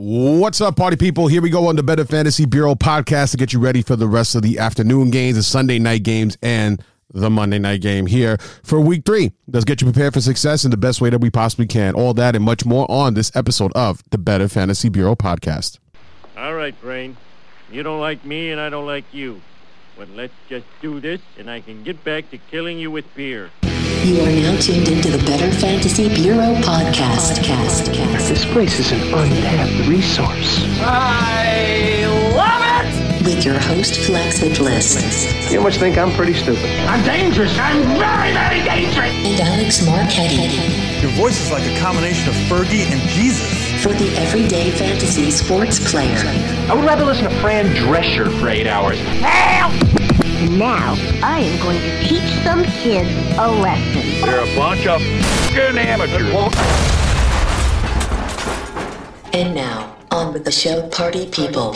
What's up, party people? Here we go on the Better Fantasy Bureau podcast to get you ready for the rest of the afternoon games, the Sunday night games, and the Monday night game here for week three. Let's get you prepared for success in the best way that we possibly can. All that and much more on this episode of the Better Fantasy Bureau podcast. All right, Brain. You don't like me and I don't like you. But let's just do this and I can get back to killing you with beer. You are now tuned into the Better Fantasy Bureau podcast. podcast. This place is an untapped resource. I love it! With your host, Flex Bliss. You must think I'm pretty stupid. I'm dangerous. I'm very, very dangerous. And Alex Marquetti. Your voice is like a combination of Fergie and Jesus. For the everyday fantasy sports player. I would rather listen to Fran Drescher for eight hours. Help! Now, I am going to teach some kids a lesson. They're a bunch of f***ing amateurs. And now, on with the show, Party People.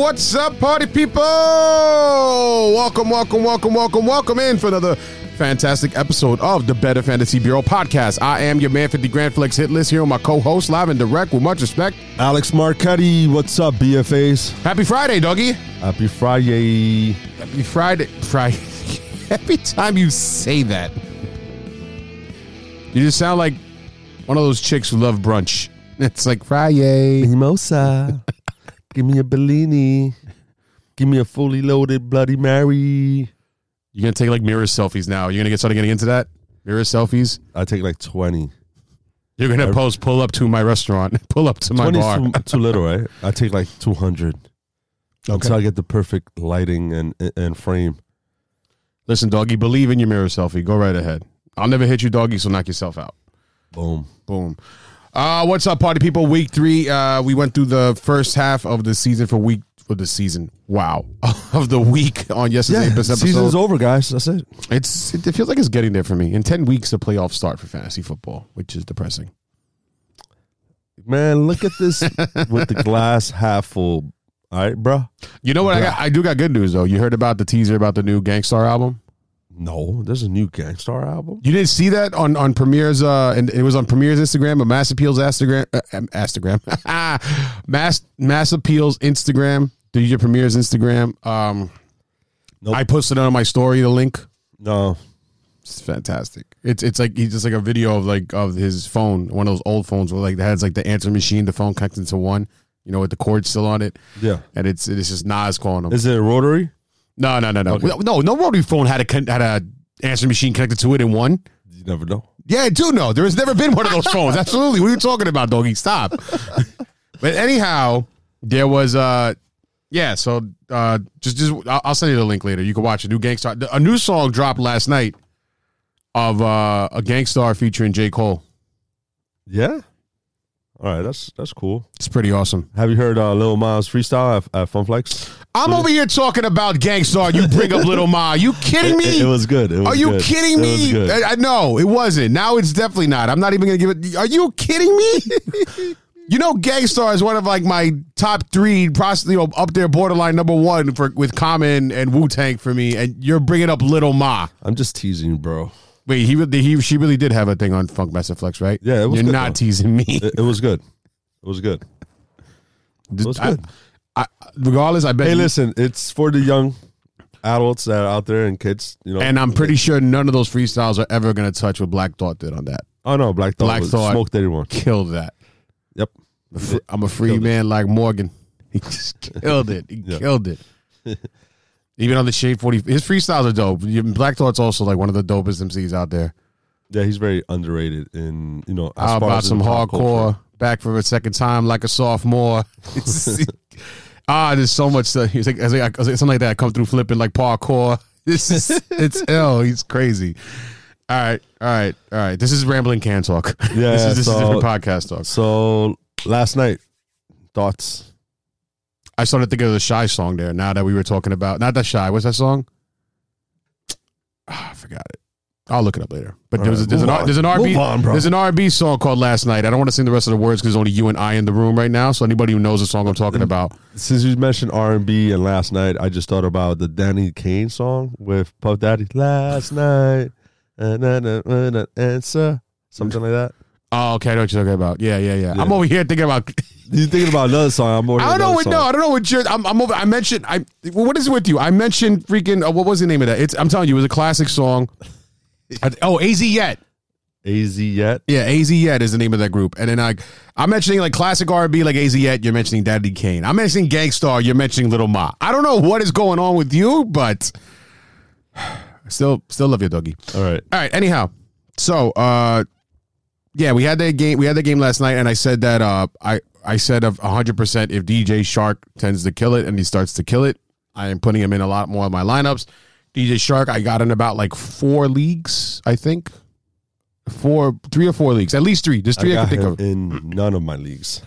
What's up, party people? Welcome, welcome, welcome, welcome, welcome in for another fantastic episode of the Better Fantasy Bureau podcast. I am your man 50 Grand Flex hit list here with my co-host live and direct with much respect. Alex Marquetti, what's up, BFAs? Happy Friday, doggy. Happy Friday. Happy Friday. Friday. Every time you say that, you just sound like one of those chicks who love brunch. It's like Friday. Mimosa. Give me a Bellini. Give me a fully loaded Bloody Mary. You're gonna take like mirror selfies now. You're gonna get started getting into that mirror selfies. I take like 20. You're gonna post pull up to my restaurant, pull up to my 20 bar. too, too little, right? I take like 200. Until I get the perfect lighting and and frame. Listen, doggy, believe in your mirror selfie. Go right ahead. I'll never hit you, doggy. So knock yourself out. Boom. Boom. Uh, what's up, party people? Week three. Uh, we went through the first half of the season for week for the season. Wow, of the week on yesterday's Yeah, episode. season's over, guys. That's it. It's it feels like it's getting there for me. In ten weeks, the playoffs start for fantasy football, which is depressing. Man, look at this with the glass half full. All right, bro. You know what? I got. I do got good news though. You heard about the teaser about the new Gang Starr album? No, there's a new Gang Starr album. You didn't see that on on Premier's uh and it was on Premier's Instagram, but Mass Appeal's Instagram uh, Instagram. Mass Mass Appeal's Instagram, DJ Premier's Instagram. Um Nope. I posted on my story the link. No. It's fantastic. It's it's like he's just like a video of like of his phone, one of those old phones where like that has like the answer machine, the phone connected to one, you know, with the cord still on it. Yeah. And it's it's just Nas calling him. Is it a rotary? No, no, no, no. Okay. No, no rotary phone had a had a answer machine connected to it in one. You never know. Yeah, I do know. There has never been one of those phones. Absolutely. What are you talking about, doggy? Stop. but anyhow, there was uh yeah, so uh just just I'll send you the link later. You can watch a new Gang Starr. A new song dropped last night of uh a Gang Starr featuring J. Cole. Yeah. All right, that's that's cool. It's pretty awesome. Have you heard uh, Lil Miles freestyle at, at Funk Flex? I'm over here talking about Gang Starr. You bring up Little Ma. You kidding me? It, it was good. It was Are you good. kidding me? I, I know it wasn't. Now it's definitely not. I'm not even gonna give it. Are you kidding me? you know, Gang Starr is one of like my top three, pros- you know, up there, borderline number one for with Common and Wu Tang for me. And you're bringing up Little Ma. I'm just teasing you, bro. Wait, he really, he she really did have a thing on Funk Master Flex, right? Yeah, it was You're good, not though. teasing me. It, it was good. It was good. It was I- good. I, regardless, I bet. hey, you- listen, it's for the young adults that are out there and kids. You know, and I'm pretty sure none of those freestyles are ever gonna touch what Black Thought did on that. oh no, Black Thought, Black was- Thought. smoked everyone. Killed that. Fr- I'm a free Killed it. man like Morgan. He just killed it. He Yeah. killed it. Even on the Shade 40, his freestyles are dope. Black Thought's also like one of the dopest MCs out there. Yeah, he's very underrated in you know. As How far about as some pop hardcore? culture. Back for a second time like a sophomore. Ah, there's so much. Uh, he's like, it's like something like that. Come through flipping like parkour. This is it's ill. He's crazy. All right, all right, all right. This is rambling can talk. Yeah, this is this so- is different podcast talk. So last night, thoughts. I started thinking of the shy song there. Now that we were talking about not that shy. What's that song? Ah, I forgot it. I'll look it up later. But All there's, right, there's an on. there's an RB on, there's an RB song called Last Night. I don't want to sing the rest of the words because only you and I in the room right now. So anybody who knows the song I'm talking about, Since you mentioned R and B and last night, I just thought about the Danny Kane song with Puff Daddy. Last night, and then answer something like that. Oh, okay. I know what you're talking about. Yeah, yeah, yeah. I'm over here thinking about. You're thinking about another song. I'm more. I don't know what. No, I don't know what you're. I'm, I'm over. I mentioned. I. What is it with you? I mentioned freaking. Uh, what was the name of that? It's. I'm telling you, it was a classic song. I- oh, Az Yet. Az yet. Yeah, Az Yet is the name of that group. And then I, I'm mentioning like classic R&B like Az Yet. You're mentioning Daddy Kane. I'm mentioning Gang Starr. You're mentioning Little Ma. I don't know what is going on with you, but still, still love you, doggy. All right. All right. Anyhow, so uh, yeah, we had that game. We had that game last night, and I said that uh, I I said of 100 percent if DJ Chark tends to kill it and he starts to kill it, I am putting him in a lot more of my lineups. DJ Chark, I got in about like four leagues, I think. Four, three or four leagues, at least three. There's three I, got can think him of. in none of my leagues.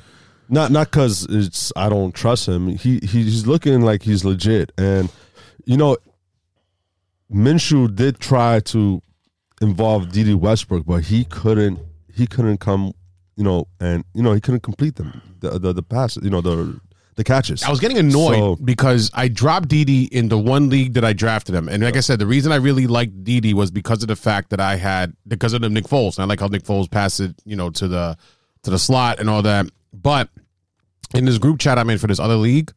Not not because it's I don't trust him. He he's looking like he's legit, and you know, Minshew did try to involve Dede Westbrook, but he couldn't. He couldn't come. You know, and you know he couldn't complete them. The the, the pass. You know the the catches. I was getting annoyed So- because I dropped Dede in the one league that I drafted him, and like I said, the reason I really liked Dede was because of the fact that I had because of the Nick Foles. And I like how Nick Foles passed it, you know, to the to the slot and all that. But in this group chat I'm in for this other league,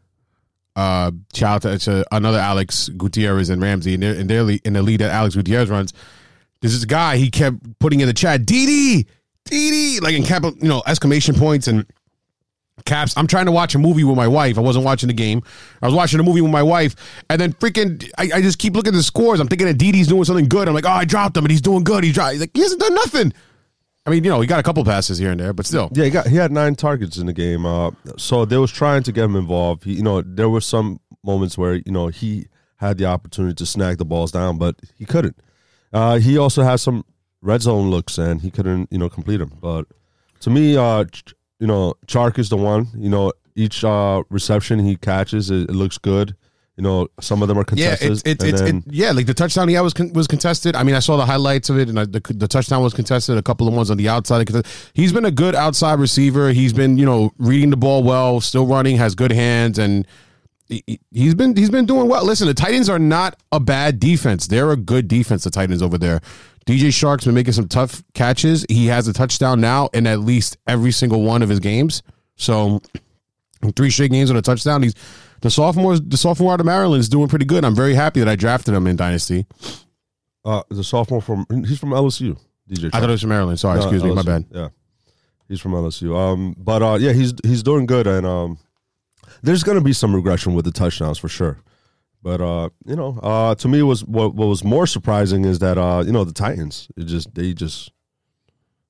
uh, shout out to, to another Alex Gutierrez and Ramsey in their in their league, in the league that Alex Gutierrez runs. There's this guy he kept putting in the chat, Dede, Dede, like in capital, you know, exclamation points and caps. I'm trying to watch a movie with my wife. I wasn't watching the game. I was watching a movie with my wife, and then freaking, I, I just keep looking at the scores. I'm thinking that Dede's doing something good. I'm like, oh, I dropped him, and he's doing good. He's dro- he's like, he hasn't done nothing. I mean, you know, he got a couple passes here and there, but still. Yeah, he got he had nine targets in the game. Uh, so they was trying to get him involved. He, you know, there were some moments where you know he had the opportunity to snag the balls down, but he couldn't. Uh, he also had some red zone looks, and he couldn't you know complete them. But to me, uh, Ch- you know, Chark is the one. You know, each uh, reception he catches, it, it looks good. You know, some of them are Yeah, contested. it's it's it's then- it, yeah, like the touchdown he had was con- was contested. I mean, I saw the highlights of it, and I, the the touchdown was contested. A couple of ones on the outside. He's been a good outside receiver. He's been you know reading the ball well, still running, has good hands, and he- he- he's been he's been doing well. Listen, the Titans are not a bad defense. They're a good defense. The Titans over there. DJ Chark's been making some tough catches. He has a touchdown now in at least every single one of his games. So three straight games with a touchdown. He's the sophomore. The sophomore out of Maryland is doing pretty good. I'm very happy that I drafted him in Dynasty. uh, the sophomore from he's from LSU. DJ. I thought it was from Maryland. Sorry, No, excuse me, my bad. Yeah, he's from LSU. Um, but uh, yeah, he's he's doing good, and um, there's gonna be some regression with the touchdowns for sure. But uh, you know, uh, to me, was what what was more surprising is that uh, you know, the Titans, it just they just,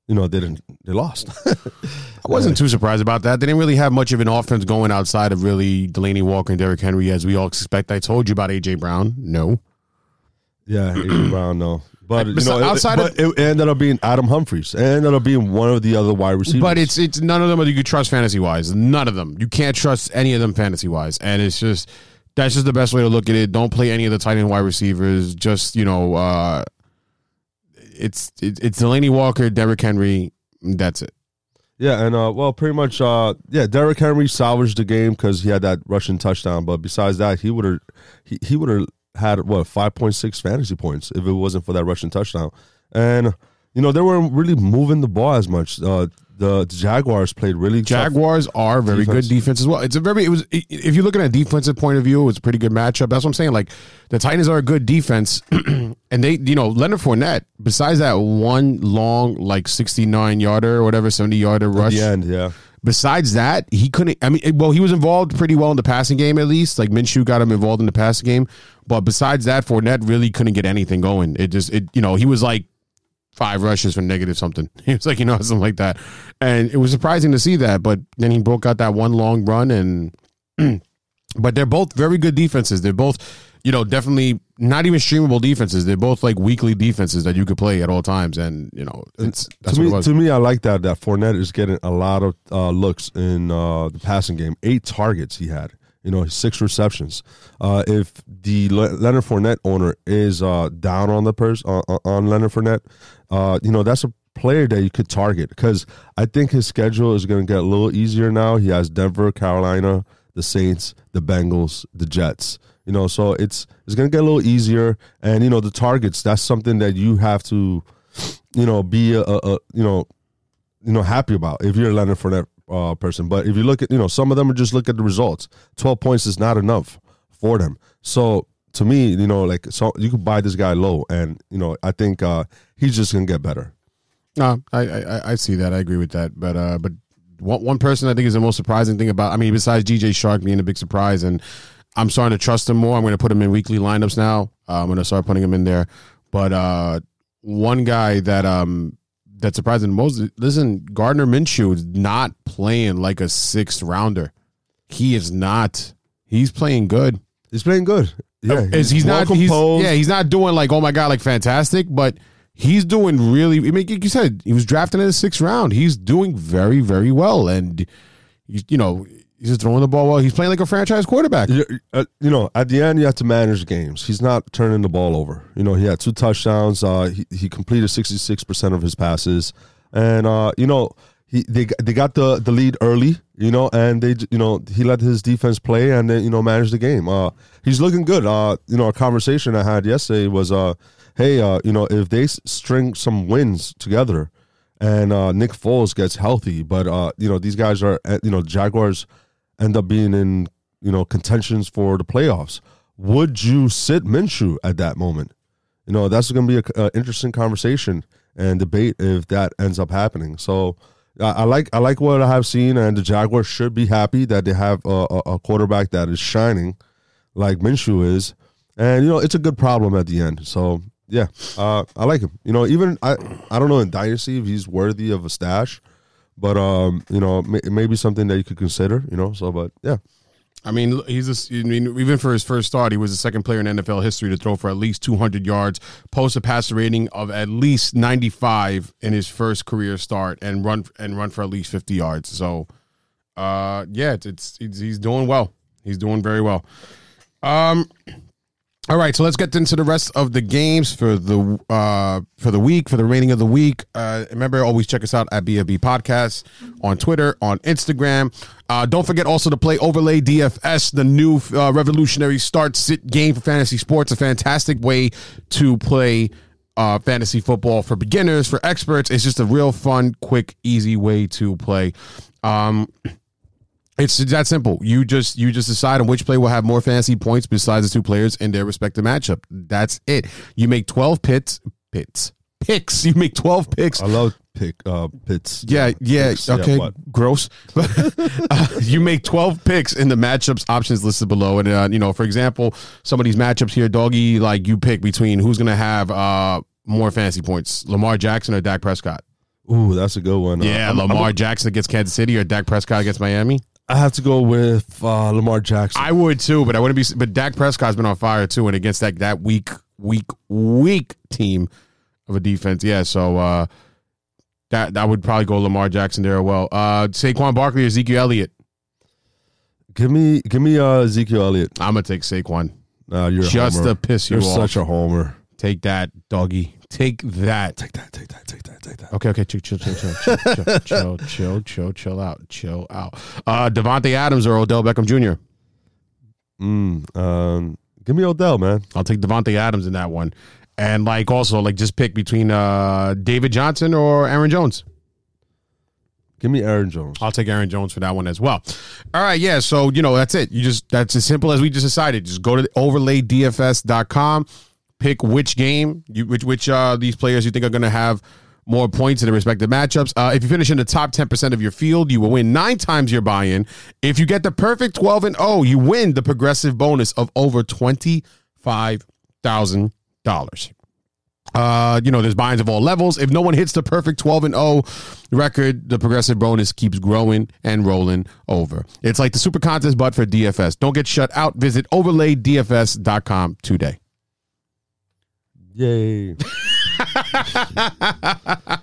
you know, they didn't they lost. I wasn't too surprised about that. They didn't really have much of an offense going outside of really Delanie Walker and Derrick Henry, as we all expect. I told you about AJ Brown. No, yeah, AJ Brown, no. But you know, it- outside but of- it ended up being Adam Humphries. It ended up being one of the other wide receivers. but it's it's none of them that you could trust fantasy wise. None of them. You can't trust any of them fantasy wise, and it's just that's just the best way to look at it. Don't play any of the tight end wide receivers. Just you know, uh, it's it, it's Delanie Walker, Derrick Henry. That's it. Yeah, and uh, well, pretty much, uh, yeah. Derrick Henry salvaged the game because he had that rushing touchdown. But besides that, he would have he, he would have had what five point six fantasy points if it wasn't for that rushing touchdown. And you know they weren't really moving the ball as much. Uh, the Jaguars played really. Jaguars are very defense. good defense as well. It's a very it was if you're looking at a defensive point of view, it's a pretty good matchup. That's what I'm saying. Like the Titans are a good defense, and they you know Leonard Fournette. Besides that one long like 69 yarder or whatever 70 yarder rush, end. Yeah, besides that, he couldn't. I mean, well, he was involved pretty well in the passing game at least. Like Minshew got him involved in the passing game, but besides that, Fournette really couldn't get anything going. It just it you know he was like five rushes for negative something. He was like you know something like that, and it was surprising to see that. But then he broke out that one long run, and but they're both very good defenses. They're both you know definitely not even streamable defenses. They're both like weekly defenses that you could play at all times, and you know it's that's to me, to me, I like that. That Fournette is getting a lot of uh, looks in uh, the passing game. Eight targets he had. You know, six receptions. Uh, if the Le- Leonard Fournette owner is uh, down on the purse on, on Leonard Fournette, uh, you know that's a player that you could target because I think his schedule is going to get a little easier now. He has Denver, Carolina, the Saints, the Bengals, the Jets. You know, so it's it's going to get a little easier, and you know the targets. That's something that you have to, you know, be a, a, a you know you know happy about if you're a Leonard Fournette uh, person. But if you look at you know some of them are just look at the results. Twelve points is not enough for them. So to me, you know, like so you could buy this guy low, and you know I think uh, he's just gonna get better. No, I, I I see that. I agree with that. But uh, but one one person I think is the most surprising thing about. I mean, besides DJ Chark being a big surprise, and I'm starting to trust him more. I'm going to put him in weekly lineups now. Uh, I'm going to start putting him in there. But uh, one guy that um that surprising most. Listen, Gardner Minshew is not playing like a sixth rounder. He is not. He's playing good. He's playing good. Yeah, Is he's not. He's, yeah, he's not doing like oh my god, like fantastic, but he's doing really. I mean, like you said, he was drafted in the sixth round. He's doing very, very well, and he's you know he's just throwing the ball well. He's playing like a franchise quarterback. you, uh, you know, at the end, you have to manage games. He's not turning the ball over. You know, he had two touchdowns. Uh, he, he completed 66% of his passes. And, uh, you know, he they, they got the, the lead early, you know, and they, you know, he let his defense play and then, you know, manage the game. Uh, he's looking good. Uh, you know, a conversation I had yesterday was, uh, hey, uh, you know, if they string some wins together and uh, Nick Foles gets healthy, but, uh, you know, these guys are, uh, you know, Jaguars end up being in you know contentions for the playoffs. Would you sit Minshew at that moment? You know that's going to be an interesting conversation and debate if that ends up happening. So I, I like I like what I have seen, and the Jaguars should be happy that they have a, a, a quarterback that is shining like Minshew is, and you know it's a good problem at the end. So yeah, uh, I like him. You know, even I I don't know in dynasty if he's worthy of a stash, but um, you know, may, maybe something that you could consider. You know, so but yeah, I mean, he's a, I mean, even for his first start, he was the second player in NFL history to throw for at least 200 yards, post a passer rating of at least 95 in his first career start, and run and run for at least 50 yards. So, uh, yeah, it's, it's, it's he's doing well. He's doing very well. Um, all right, so let's get into the rest of the games for the uh for the week for the remaining of the week. Uh, remember, always check us out at BFB Podcast on Twitter, on Instagram. Uh, don't forget also to play Overlay DFS, the new uh, revolutionary start sit game for fantasy sports. A fantastic way to play uh, fantasy football for beginners, for experts. It's just a real fun, quick, easy way to play. Um, it's that simple. You just you just decide on which player will have more fantasy points besides the two players in their respective matchup. That's it. You make twelve pits pits picks. You make twelve picks. I love pick uh pits. Yeah, yeah, Picks, okay, what? gross. But uh, you make 12 picks in the matchups options listed below. And, uh, you know, for example, some of these matchups here, doggy, like you pick between who's going to have uh, more fantasy points, Lamar Jackson or Dak Prescott. Ooh, that's a good one. Uh, Yeah, I'm- I'm- Lamar Jackson against Kansas City or Dak Prescott against Miami. I have to go with uh, Lamar Jackson. I would too, but I wouldn't be. But Dak Prescott's been on fire too, and against that that weak, weak, weak team of a defense, yeah. So uh, that that would probably go Lamar Jackson there. as Well, uh, Saquon Barkley or Ezekiel Elliott. give me give me uh, Ezekiel Elliott. I'm gonna take Saquon. Uh, you're a Just homer. to piss you You're off. such a homer. Take that, doggy. Take that. Take that. Take that. Take that. Take that. Okay. Okay. Chill. Chill. Chill. Chill. chill, chill, chill. Chill. Chill. Chill out. Chill out. Uh, Davante Adams or Odell Beckham Jr. Mm, um, give me Odell, man. I'll take Davante Adams in that one, and like also like just pick between uh David Johnson or Aaron Jones. Give me Aaron Jones. I'll take Aaron Jones for that one as well. All right, yeah. So, you know, that's it. You just that's as simple as we just decided. Just go to overlaydfs.com pick which game you which which uh these players you think are gonna have more points in the respective matchups. Uh, if you finish in the top 10% of your field, you will win nine times your buy in. If you get the perfect 12 and 0, you win the progressive bonus of over $25,000. Uh, you know, there's buy-ins of all levels. If no one hits the perfect 12 and 0 record, the progressive bonus keeps growing and rolling over. It's like the super contest, but for DFS. Don't get shut out. Visit overlaydfs.com today. Yay!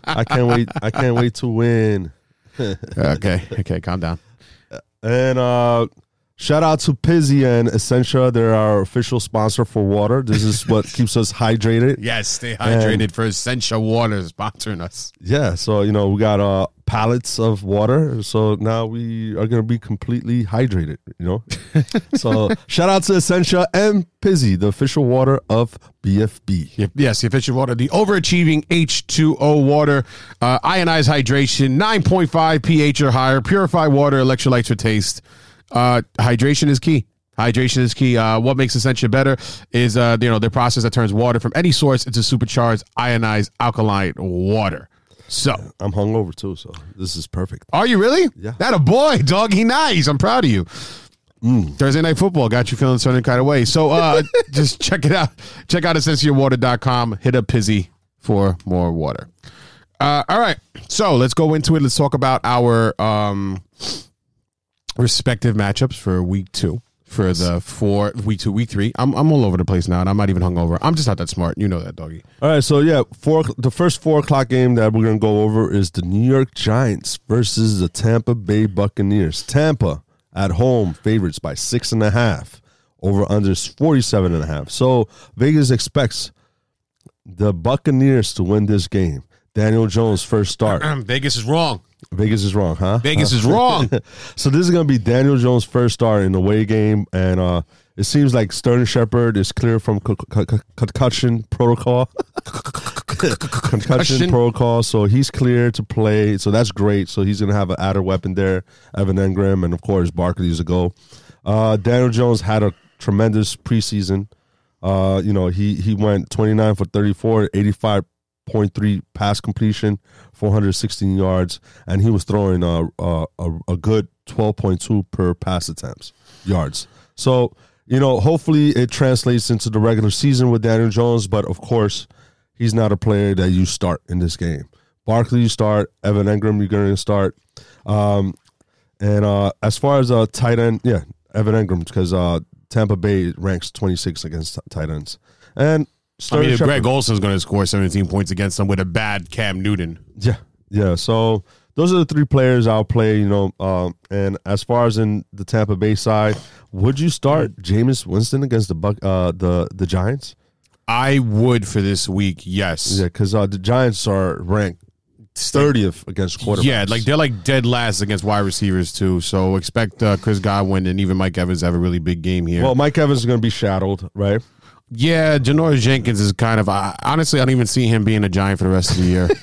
I can't wait. I can't wait to win. okay, okay, calm down. And uh Shout out to Pizzy and Essentia. They're our official sponsor for water. This is what keeps us hydrated. Yes, stay hydrated And- for Essentia Water sponsoring us. Yeah, so you know we got uh pallets of water, so now we are gonna be completely hydrated. You know, so shout out to Essentia and Pizzy, the official water of BFB. Yes, the official water, the overachieving H2O water, uh, ionized hydration, 9.5 pH or higher, purified water, electrolytes for taste. Uh, hydration is key. Hydration is key. Uh, what makes Essentia better is uh, you know the process that turns water from any source into supercharged ionized alkaline water. So, I'm hungover too, so this is perfect. are you really? Yeah. That a boy, dog. He Nice. I'm proud of you. Thursday night football got you feeling a certain kind of way. So uh just check it out. Check out essentiawater.com. Hit up Pizzy for more water. Uh all right. So let's go into it. Let's talk about our um respective matchups for week two. For the four week two, week three. I'm I'm all over the place now, and I'm not even hungover. I'm just not that smart. You know that, doggy. All right, so yeah, four. The first four o'clock game that we're gonna go over is the New York Giants versus the Tampa Bay Buccaneers. Tampa at home, favorites by six and a half. Over under is 47 and a half. So Vegas expects the Buccaneers to win this game. Daniel Jones first start. Vegas is wrong. Vegas is wrong, huh? Vegas is wrong. So this is going to be Daniel Jones' first start in the away game, and uh, it seems like Sterling Shepard is clear from co- co- co- concussion protocol. concussion protocol, so he's clear to play. So that's great. So he's going to have an added weapon there. Evan Engram, and of course Barkley is a go. Uh, Daniel Jones had a tremendous preseason. Uh, you know, he he went 29 for 34, 85.3 pass completion, 416 yards, and he was throwing a a, a, a good 12.2 per pass attempts yards. So, you know, hopefully it translates into the regular season with Daniel Jones, but of course, he's not a player that you start in this game. Barkley, you start. Evan Engram, you're going to start. Um, and uh, as far as uh, tight end, yeah, Evan Engram, because uh, Tampa Bay ranks 26 against tight ends. And I mean, if Greg Olsen's going to score 17 points against them with a bad Cam Newton. Yeah, yeah. So those are the three players I'll play. You know, um, and as far as in the Tampa Bay side, would you start Jameis Winston against the Buck, uh, the the Giants? I would for this week, yes. Yeah, because uh, the Giants are ranked thirtieth against quarterbacks. Yeah, like they're like dead last against wide receivers too. So expect uh, Chris Godwin and even Mike Evans to have a really big game here. well, Mike Evans is going to be shadowed, right? Yeah, Janoris Jenkins is kind of I, honestly I don't even see him being a giant for the rest of the year.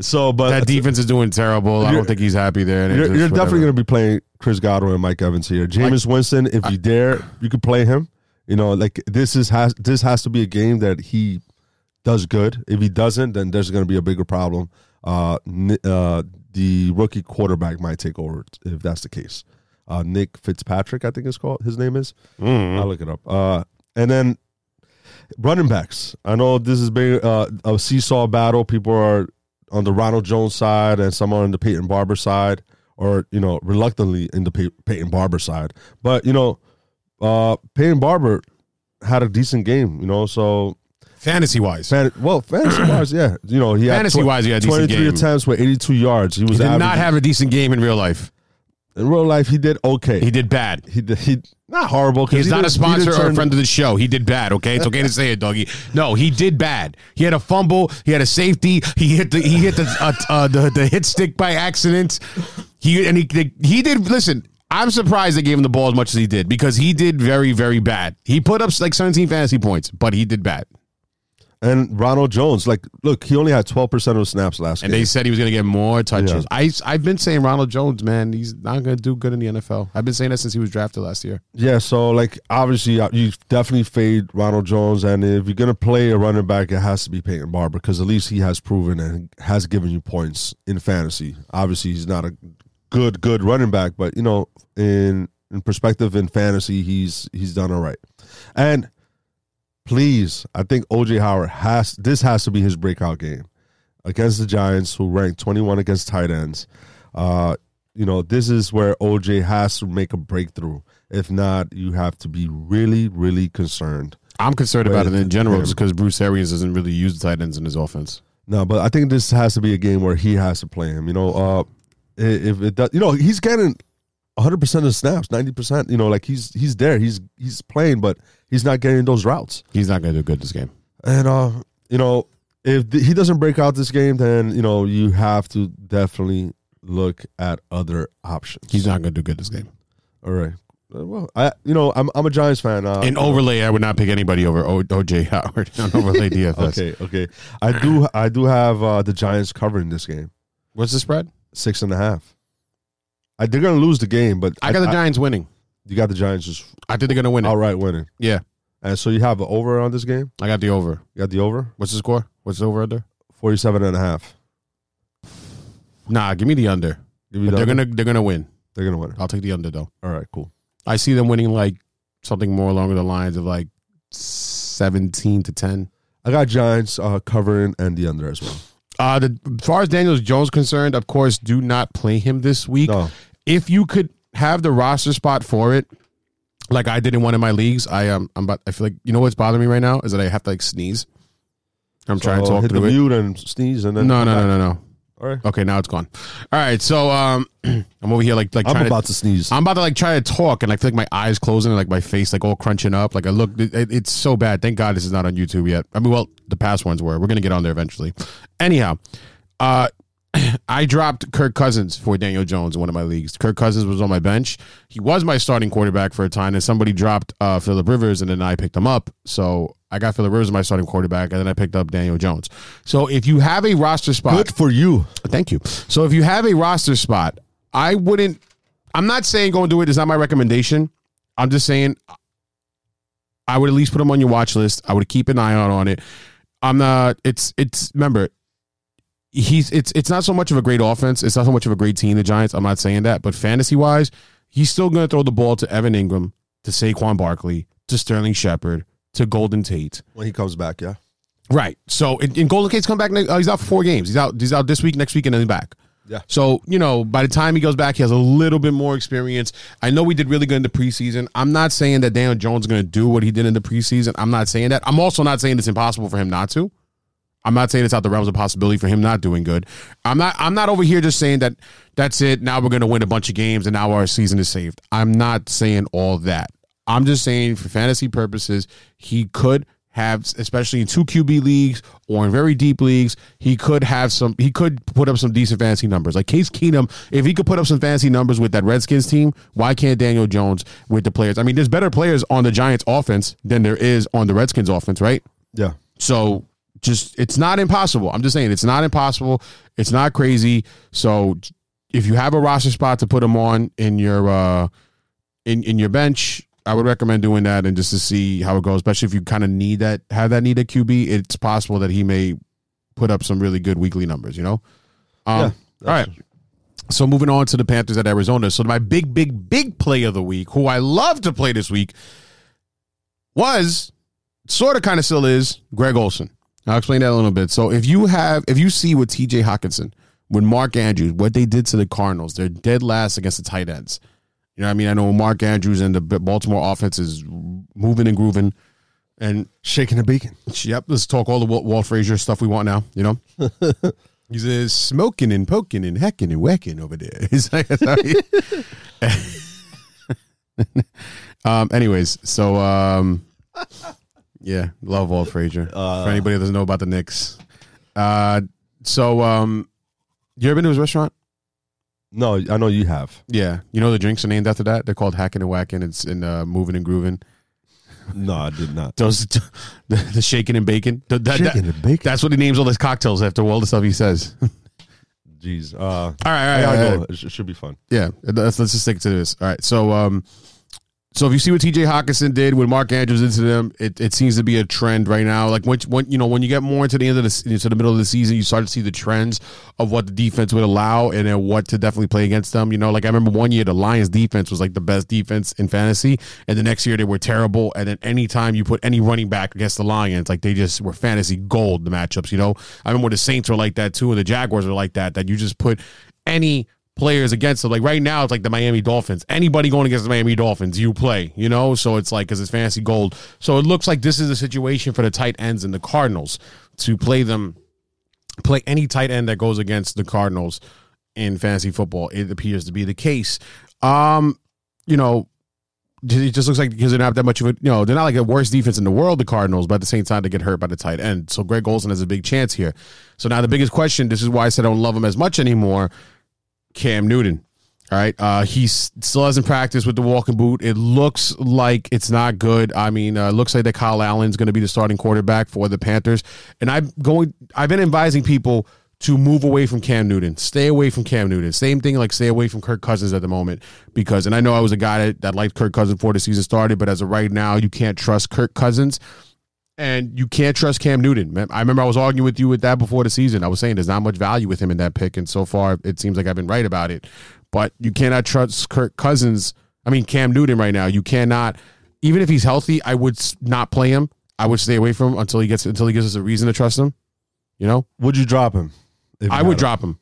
So, but that defense is doing terrible. I don't think he's happy there. and You're, you're definitely going to be playing Chris Godwin and Mike Evans here. Jameis Winston, if you dare, you could play him. You know, like this is has this has to be a game that he does good. If he doesn't, then there's going to be a bigger problem. Uh, uh, the rookie quarterback might take over if that's the case. Uh, Nick Fitzpatrick, I think it's called. His name is. I'll look it up. Uh, and then running backs. I know this has been uh, a seesaw battle. People are on the Ronald Jones side, and some are on the Peyton Barber side, or you know, reluctantly in the Pey- Peyton Barber side. But you know, uh, Peyton Barber had a decent game. You know, so fantasy wise. fan- well, fantasy wise, yeah, you know, he had Fantasy-wise, he had twenty three attempts with eighty two yards. He was He did not have a decent game in real life. In real life. He did okay. He did bad. He did. He not horrible. 'cause He's he not a didn't- he didn't sponsor or a turn- friend of the show. He did bad. Okay, it's okay to say it, doggy. No, he did bad. He had a fumble. He had a safety. He hit the he hit the uh, uh, the, the hit stick by accident. He and he he did. Listen, I'm surprised they gave him the ball as much as he did because he did very very bad. He put up like 17 fantasy points, but he did bad. And Ronald Jones, like, look, he only had twelve percent of snaps last year. And game. they said he was going to get more touches. Yeah. I I've been saying Ronald Jones, man, he's not going to do good in the NFL. I've been saying that since he was drafted last year. Yeah, so like obviously uh, you definitely fade Ronald Jones, and if you're gonna play a running back, it has to be Peyton Barber because at least he has proven and has given you points in fantasy. Obviously, he's not a good good running back, but you know in in perspective in fantasy, he's he's done all right. And please, I think OJ Howard has this has to be his breakout game against the Giants, who ranked 21 against tight ends. Uh, you know, this is where OJ has to make a breakthrough. If not, you have to be really, really concerned. I'm concerned about it in general just because Bruce Arians doesn't really use the tight ends in his offense. No, but I think this has to be a game where he has to play him. You know, uh, if it does, you know, he's getting 100 percent of the snaps, 90 percent. You know, like he's he's there, he's he's playing, but he's not getting those routes. He's not going to do good this game. And uh, you know, if th- he doesn't break out this game, then you know you have to definitely look at other options. He's not going to do good this game. all right. Uh, Well, I you know I'm I'm a Giants fan. Uh, In overlay, I would not pick anybody over o- OJ Howard on overlay DFS. okay, okay. I do I do have uh, the Giants covering this game, What's the spread? six and a half. I, they're gonna lose the game, but I got the Giants winning. you got the Giants just I think they're going to win it. outright winning. Yeah, And so you have an over on this game. I got the over. You got the over What's the score? What's the over under? 47 and a half. Nah, give me the under. Give But the they're under? gonna they're gonna win. they're gonna win. I'll take the under though. All right, cool. I see them winning like something more along the lines of like seventeen to ten. I got Giants uh, covering and the under as well. Uh, the, as far as Daniel Jones concerned, of course, do not play him this week. No. If you could have the roster spot for it, like I did in one of my leagues, I um, I'm about. I feel like you know what's bothering me right now is that I have to like sneeze. I'm trying to So talk hit the through it. mute and sneeze and then No, no, no, no, no. All right. Okay, now it's gone. All right, so um, I'm over here like like I'm about to sneeze. I'm about to like try to talk, and I feel like my eyes closing, and like my face like all crunching up. Like I look, it, it's so bad. Thank God this is not on YouTube yet. I mean, well, the past ones were. We're gonna get on there eventually. Anyhow, uh, I dropped Kirk Cousins for Daniel Jones in one of my leagues. Kirk Cousins was on my bench. He was my starting quarterback for a time, and somebody dropped uh, Philip Rivers, and then I picked him up. So I got Philip Rivers as my starting quarterback, and then I picked up Daniel Jones. So if you have a roster spot, Good for you. Thank you. So if you have a roster spot, I wouldn't. I'm not saying go and do it. It's not my recommendation. I'm just saying I would at least put them on your watch list. I would keep an eye out on it. I'm not. It's it's. Remember, he's it's it's not so much of a great offense. It's not so much of a great team. The Giants. I'm not saying that, but fantasy wise, he's still going to throw the ball to Evan Engram, to Saquon Barkley, to Sterling Shepard, to Golden Tate. When he comes back, yeah. Right. So, in, in Golden Tate's come back. Uh, he's out for four games. He's out. He's out this week, next week, and then he's back. Yeah. So you know, by the time he goes back, he has a little bit more experience. I know we did really good in the preseason. I'm not saying that Daniel Jones is going to do what he did in the preseason. I'm not saying that. I'm also not saying it's impossible for him not to. I'm not saying it's out the realms of possibility for him not doing good. I'm not. I'm not over here just saying that that's it. Now we're going to win a bunch of games and now our season is saved. I'm not saying all that. I'm just saying for fantasy purposes, he could have, especially in two QB leagues or in very deep leagues, he could have some. He could put up some decent fantasy numbers. Like Case Keenum, if he could put up some fantasy numbers with that Redskins team, why can't Daniel Jones with the players? I mean, there's better players on the Giants offense than there is on the Redskins offense, right? Yeah. So just it's not impossible. I'm just saying it's not impossible. It's not crazy. So if you have a roster spot to put him on in your uh in in your bench, I would recommend doing that and just to see how it goes. Especially if you kind of need that have that need a QB, it's possible that he may put up some really good weekly numbers. You know. Um, Yeah, all right. So moving on to the Panthers at Arizona. So my big, big, big play of the week, who I love to play this week, was sort of kind of still is Greg Olsen. I'll explain that a little bit. So if you have, if you see with T.J. Hockenson, with Mark Andrews, what they did to the Cardinals, they're dead last against the tight ends. You know what I mean? I know Mark Andrews and the Baltimore offense is moving and grooving, and Shaking and beacon. Yep, let's talk all the Walt, Walt Frazier stuff we want now. You know, he's uh, smoking and poking and hecking and whacking over there. He's like, sorry. um. Anyways, so um, yeah, love Walt Frazier. For anybody that doesn't know about the Knicks, uh, so um, you ever been to his restaurant? No, I know you have. Yeah, you know the drinks are named after that. They're called hacking and whacking. It's in uh, moving and grooving. No, I did not. Those the, the shaking and bacon. The- that- Shaking that- and bacon. That's what he names all his cocktails after all the stuff he says. Jeez. Uh, All right, all right, gotta go. It it should be fun. Yeah, let's let's just stick to this. All right, so um, so if you see what T.J. Hockenson did with Mark Andrews into them, it, it seems to be a trend right now. Like when, when you know when you get more into the end of the into the middle of the season, you start to see the trends of what the defense would allow and then what to definitely play against them. You know, like I remember one year the Lions defense was like the best defense in fantasy, and the next year they were terrible. And then anytime you put any running back against the Lions, like they just were fantasy gold. The matchups, you know, I remember the Saints were like that too, and the Jaguars were like that. That you just put any players against them. Like right now, it's like the Miami Dolphins. Anybody going against the Miami Dolphins, you play, you know? So it's like, because it's fantasy gold. So it looks like this is a situation for the tight ends and the Cardinals to play them, play any tight end that goes against the Cardinals in fantasy football. It appears to be the case. Um, you know, it just looks like because they're not that much of a, you know, they're not like the worst defense in the world, the Cardinals, but at the same time, they get hurt by the tight end. So Greg Olsen has a big chance here. So now the biggest question, this is why I said I don't love him as much anymore. Cam Newton. All right. Uh, he still hasn't practiced with the walking boot. It looks like it's not good. I mean, uh, looks like that Kyle Allen's going to be the starting quarterback for the Panthers. And I'm going, I've been advising people to move away from Cam Newton. Stay away from Cam Newton. Same thing, like stay away from Kirk Cousins at the moment. Because, and I know I was a guy that, that liked Kirk Cousins before the season started, but as of right now, you can't trust Kirk Cousins and you can't trust Cam Newton. Man, I remember I was arguing with you with that before the season. I was saying there's not much value with him in that pick, and so far it seems like I've been right about it. But you cannot trust Kirk Cousins. I mean Cam Newton right now. You cannot, even if he's healthy, I would not play him. I would stay away from him until he gets until he gives us a reason to trust him. You know, Would you drop him? I would him? drop him.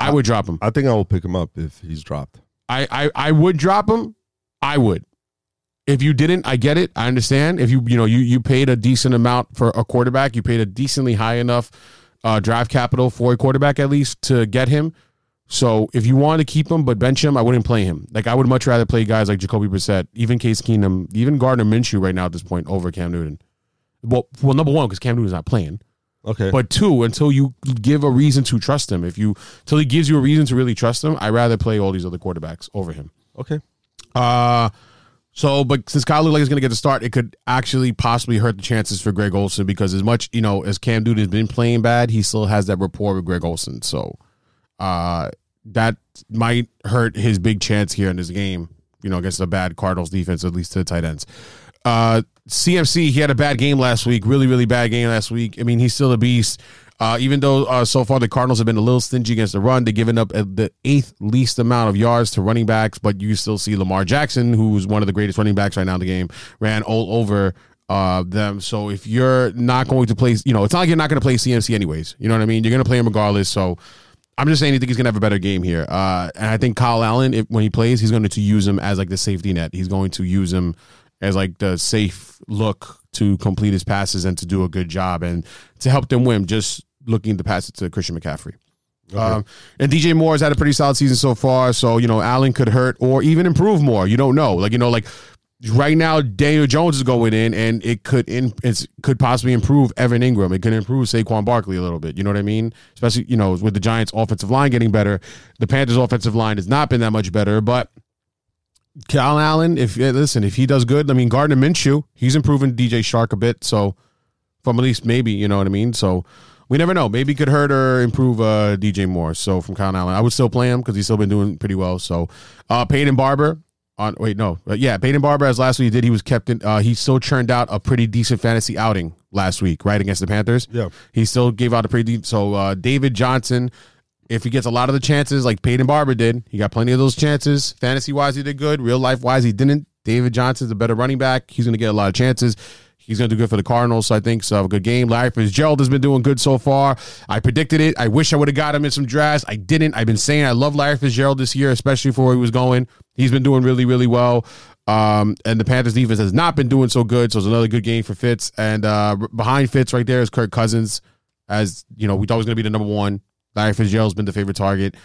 I would drop him. I think I will pick him up if he's dropped. I, I I would drop him. I would. If you didn't, I get it. I understand. If you you know you you paid a decent amount for a quarterback, you paid a decently high enough uh, draft capital for a quarterback at least to get him. So if you want to keep him but bench him, I wouldn't play him. Like I would much rather play guys like Jacoby Brissett, even Case Keenum, even Gardner Minshew right now at this point over Cam Newton. Well, well, number one because Cam Newton's not playing. Okay. But two, until you give a reason to trust him, if you until he gives you a reason to really trust him, I'd rather play all these other quarterbacks over him. okay. Uh so but since Kyle looked is gonna get the start, it could actually possibly hurt the chances for Greg Olsen because as much, you know, as Cam Newton has been playing bad, he still has that rapport with Greg Olsen. So uh that might hurt his big chance here in this game, you know, against a bad Cardinals defense, at least to the tight ends. Uh CMC, he had a bad game last week, really, really bad game last week. I mean, he's still a beast. Uh, even though uh, so far the Cardinals have been a little stingy against the run, they're giving up uh, the eighth least amount of yards to running backs, but you still see Lamar Jackson, who's one of the greatest running backs right now in the game, ran all over uh, them. So if you're not going to play, you know, it's not like you're not going to play CMC anyways. You know what I mean? You're going to play him regardless. So I'm just saying, I think he's going to have a better game here. Uh, and I think Kyle Allen, if, when he plays, he's going to use him as like the safety net. He's going to use him as like the safe look to complete his passes and to do a good job and to help them win. Just looking to pass it to Christian McCaffrey. Um, and DJ Moore has had a pretty solid season so far. So, you know, Allen could hurt or even improve more. You don't know. Like, you know, like right now, Daniel Jones is going in and it could in it could possibly improve Evan Engram. It could improve Saquon Barkley a little bit. You know what I mean? Especially, you know, with the Giants offensive line getting better. The Panthers offensive line has not been that much better, but Kyle Allen, if listen, if he does good, I mean Gardner Minshew, he's improving DJ Chark a bit. So from at least maybe, you know what I mean. So we never know. Maybe could hurt or improve uh, DJ Moore. So from Kyle Allen, I would still play him because he's still been doing pretty well. So uh, Peyton Barber on wait no uh, yeah Peyton Barber as last week he did he was kept in uh, he still churned out a pretty decent fantasy outing last week right against the Panthers. Yeah. he still gave out a pretty deep. So uh, David Johnson. If he gets a lot of the chances, like Peyton Barber did, he got plenty of those chances. Fantasy wise, he did good. Real life wise, he didn't. David Johnson's a better running back. He's going to get a lot of chances. He's going to do good for the Cardinals, so I think so. Have a good game. Larry Fitzgerald has been doing good so far. I predicted it. I wish I would have got him in some drafts. I didn't. I've been saying I love Larry Fitzgerald this year, especially for where he was going. He's been doing really, really well. Um, and the Panthers defense has not been doing so good, so it's another good game for Fitz. And uh, behind Fitz right there is Kirk Cousins, as you know, we thought he was going to be the number one. Larry Fitzgerald's been the favorite target.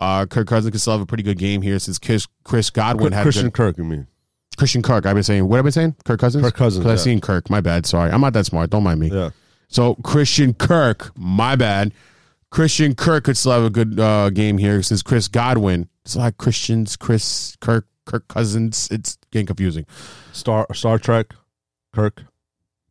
Uh, Kirk Cousins can still have a pretty good game here since Chris, Chris Godwin had Christian Kirk, you mean? Christian Kirk. I've been saying what I've been saying? Kirk Cousins. Kirk Cousins, I've yeah. seen Kirk. My bad. Sorry, I'm not that smart. Don't mind me. Yeah. So Christian Kirk. My bad. Christian Kirk could still have a good uh, game here since Chris Godwin. It's like Christians, Chris Kirk, Kirk Cousins. It's getting confusing. Star Star Trek, Kirk,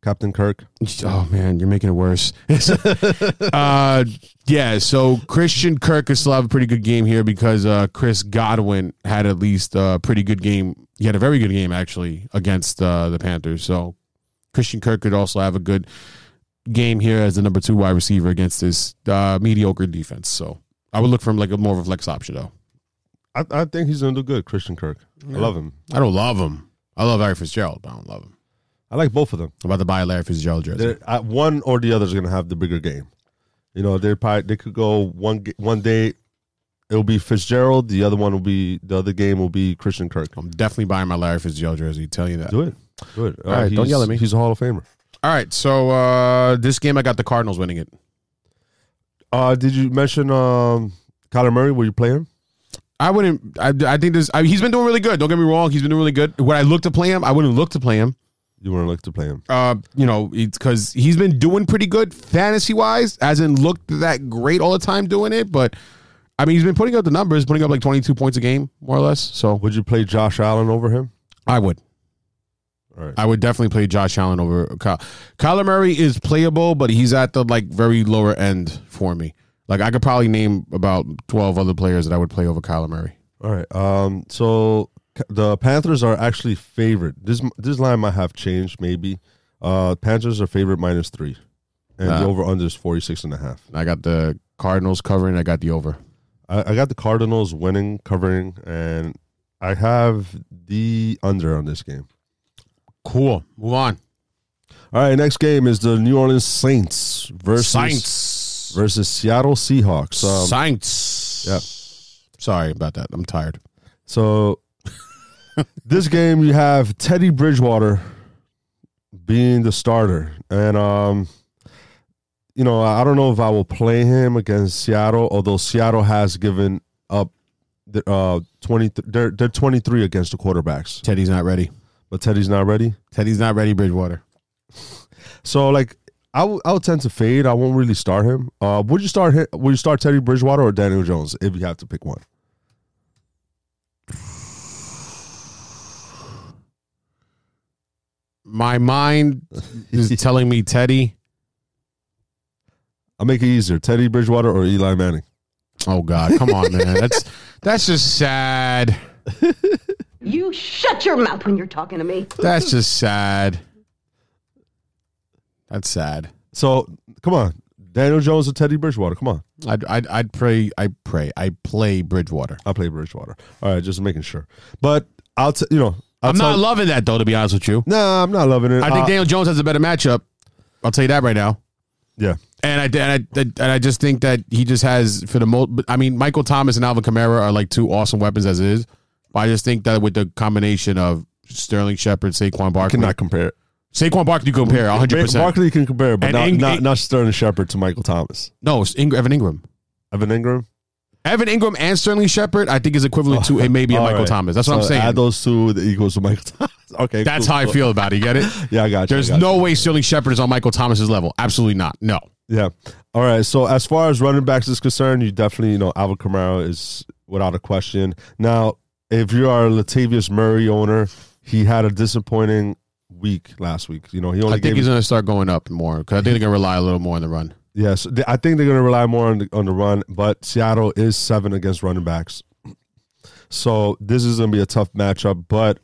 Captain Kirk. Oh man, you're making it worse. uh, yeah, so Christian Kirk could still have a pretty good game here because uh, Chris Godwin had at least a pretty good game. He had a very good game actually against uh, the Panthers. So Christian Kirk could also have a good game here as the number two wide receiver against this uh, mediocre defense. So I would look for him like a more of a flex option though. I, I think he's gonna do good, Christian Kirk. I love him. I don't love him. I love Larry Fitzgerald, but I don't love him. I like both of them. I'm about to buy a Larry Fitzgerald jersey. They're, uh, one or the other is gonna have the bigger game. You know, they probably they could go one one day. It'll be Fitzgerald. The other one will be the other game will be Christian Kirk. I'm definitely buying my Larry Fitzgerald jersey. Tell you that. Do it. Do it. All right, don't yell at me. He's a Hall of Famer. All right, so uh, this game I got the Cardinals winning it. Uh, did you mention um, Kyler Murray? Will you play him? I wouldn't. I, I think this. I, he's been doing really good. Don't get me wrong. He's been doing really good. When I look to play him, I wouldn't look to play him. You want to look to play him? Uh, you know, it's because he's been doing pretty good fantasy wise. Hasn't looked that great all the time doing it, but I mean, he's been putting up the numbers, putting up like twenty two points a game, more or less. So Would you play Josh Allen over him? I would. All right. I would definitely play Josh Allen over Kyle. Kyler Murray is playable, but he's at the like very lower end for me. Like I could probably name about twelve other players that I would play over Kyler Murray. All right. Um. So the Panthers are actually favored. This this line might have changed. Maybe. Uh, Panthers are favorite minus three, and the over under is 46 and a half. I got the Cardinals covering. I got the over. I, I got the Cardinals winning, covering, and I have the under on this game. Cool. Move on. All right. Next game is the New Orleans Saints versus Saints. versus Seattle Seahawks. Um, Saints. yeah. Sorry about that. I'm tired. So this game you have Teddy Bridgewater being the starter. And um you know, I don't know if I will play him against Seattle, although Seattle has given up the uh 20 they're they're 23 against the quarterbacks. Teddy's not ready. But Teddy's not ready. Teddy's not ready. Bridgewater. So like I would I would tend to fade. I won't really start him. Uh would you start him, would you start Teddy Bridgewater or Daniel Jones if you have to pick one? My mind is telling me Teddy. I'll make it easier. Teddy Bridgewater or Eli Manning. Oh God, come on, man. That's that's just sad. You shut your mouth when you're talking to me. That's just sad. That's sad. So come on, Daniel Jones or Teddy Bridgewater. Come on, I'd I'd, I'd pray. I pray. I play Bridgewater. I play Bridgewater. All right, just making sure. But I'll t- you know I'll I'm not loving that though. To be honest with you, Nah, I'm not loving it. I think Uh, Daniel Jones has a better matchup. I'll tell you that right now. yeah, And I, and I and I just think that he just has for the most. I mean, Michael Thomas and Alvin Kamara are like two awesome weapons as it is. But I just think that with the combination of Sterling Shepard, Saquon Barkley, cannot compare. it. Saquon Barkley, you compare 100. percent Barkley can compare, but And not, Ing- not not Sterling Shepard to Michael Thomas. No, it's Ing- Evan Engram. Evan Engram. Evan Engram and Sterling Shepard, I think is equivalent to a maybe a All Michael right. Thomas. That's what I'm saying. Add those two that equals to Michael Thomas. Okay, That's cool, how I feel about it. You get it? Yeah, I got you. I There's got no you. way Sterling Shepard is on Michael Thomas's level. Absolutely not. No. Yeah. All right. So as far as running backs is concerned, you definitely you know Alvin Kamara is without a question. Now, if you are a Latavius Murray owner, he had a disappointing week last week. You know, he only I think gave he's going to start going up more because I think they're going to rely a little more on the run. Yes, I think they're going to rely more on the, on the run, but Seattle is seven against running backs, so this is going to be a tough matchup. But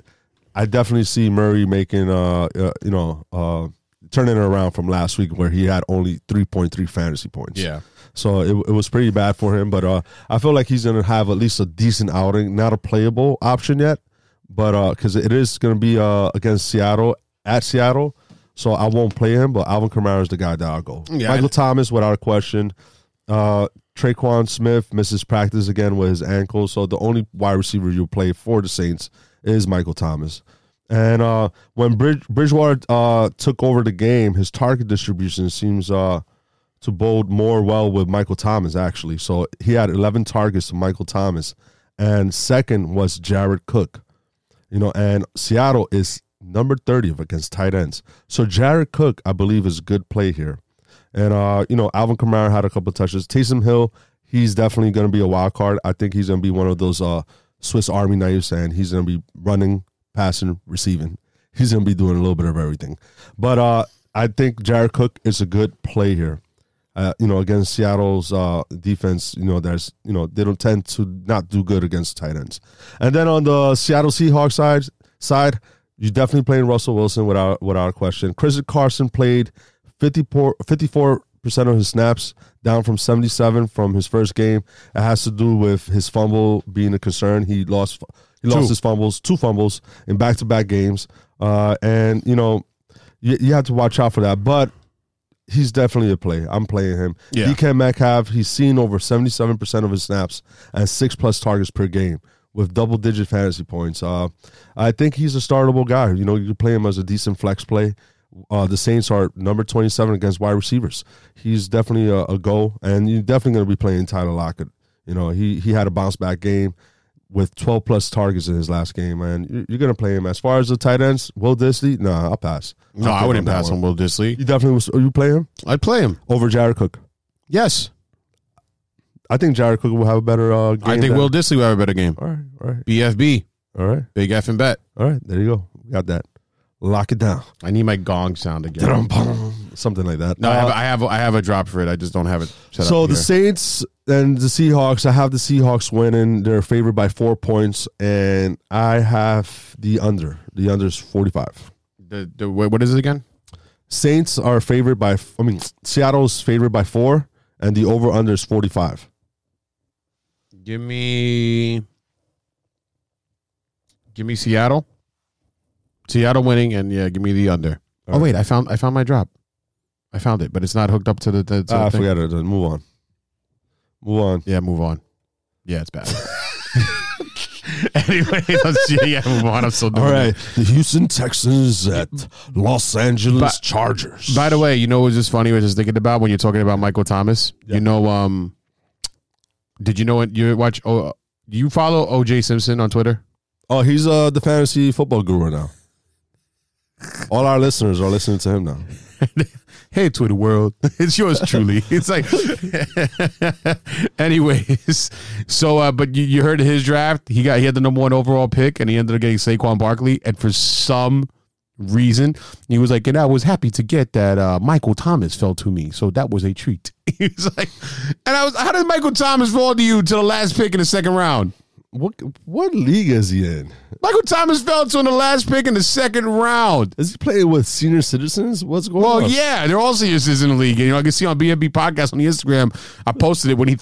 I definitely see Murray making, uh, uh you know, uh, turning it around from last week where he had only three point three fantasy points. Yeah. so it, it was pretty bad for him. But uh, I feel like he's going to have at least a decent outing, not a playable option yet, but because it is going to be uh against Seattle at Seattle. So I won't play him, but Alvin Kamara is the guy that I'll go. Yeah, Michael Thomas, without a question. Uh, Tre'Quan Smith misses practice again with his ankle, so the only wide receiver you play for the Saints is Michael Thomas. And uh, when Bridge, Bridgewater uh, took over the game, his target distribution seems uh, to bode more well with Michael Thomas, actually. So he had 11 targets to Michael Thomas, and second was Jared Cook. You know, and Seattle is number 30 against tight ends. So Jared Cook, I believe, is a good play here. And uh, you know, Alvin Kamara had a couple touches. Taysom Hill, he's definitely going to be a wild card. I think he's going to be one of those uh, Swiss Army knives, and he's going to be running, passing, receiving. He's going to be doing a little bit of everything. But uh, I think Jared Cook is a good play here. Uh, you know, against Seattle's uh, defense, you know, there's, you know, they don't tend to not do good against tight ends. And then on the Seattle Seahawks side, side, you're definitely playing Russell Wilson without without a question. Chris Carson played 54 percent of his snaps, down from 77 from his first game. It has to do with his fumble being a concern. He lost he lost Two. his fumbles, two fumbles in back to back games, uh, and you know you, you have to watch out for that. But he's definitely a play. I'm playing him. Yeah. DK Metcalf, he's seen over 77% of his snaps and six plus targets per game with double digit fantasy points. Uh, I think he's a startable guy. You know, you can play him as a decent flex play. Uh, the Saints are number 27 against wide receivers. He's definitely a, a go, and you're definitely going to be playing Tyler Lockett. You know, he he had a bounce back game, with 12 plus targets in his last game, man. You're, you're gonna play him. As far as the tight ends, Will Dissly, nah, I'll pass. No, I'll I wouldn't that pass on Will Dissly. You definitely was, you play him I'd play him. over Jared Cook. Yes, I think Jared Cook will have a better uh, game. I think than- Will Dissly will have a better game. All right, all right, BFB, all right, big F and bet. all right. There you go. We got that. Lock it down. I need my gong sound again. Something like that. No, I, Uh, have, I have I have a drop for it. I just don't have it set so up. the here. Saints and the Seahawks, I have the Seahawks winning. They're favored by four points, and I have the under. The under is forty five. the, the what what is it again? Saints are favored by. I mean, Seattle's favored by four, and the over under is forty five. Give me give me Seattle. Seattle winning and yeah, give me the under. oh wait, I found I found my drop. I found it, but it's not hooked up to the. To, to Ah, the I thing. forgot it. Move on. Move on. Yeah, move on. Yeah, it's bad. anyway, let's yeah, yeah, move on. I'm still doing All it. the Houston Texans at Los Angeles But- Chargers. By the way, you know what's just funny? I was just thinking about when you're talking about Michael Thomas. Yeah. You know, um, did you know what you watch? Oh, you follow OJ Simpson on Twitter? oh, he's uh the fantasy football guru now. All our listeners are listening to him now. hey Twitter world, it's yours truly. It's like, anyways. So, uh, but you, you heard his draft. He got he had the number one overall pick, and he ended up getting Saquon Barkley. And for some reason, he was like, and I was happy to get that uh, Michael Thomas fell to me, so that was a treat. he was like, and I was, how did Michael Thomas fall to you to the last pick in the second round? What what league is he in? Michael Thomas fell to him the last pick in the second round. Is he playing with senior citizens? What's going Well, on? Well, yeah, they're all seniors in the league. You know, I can see on BNB podcast on the Instagram. I posted it when he,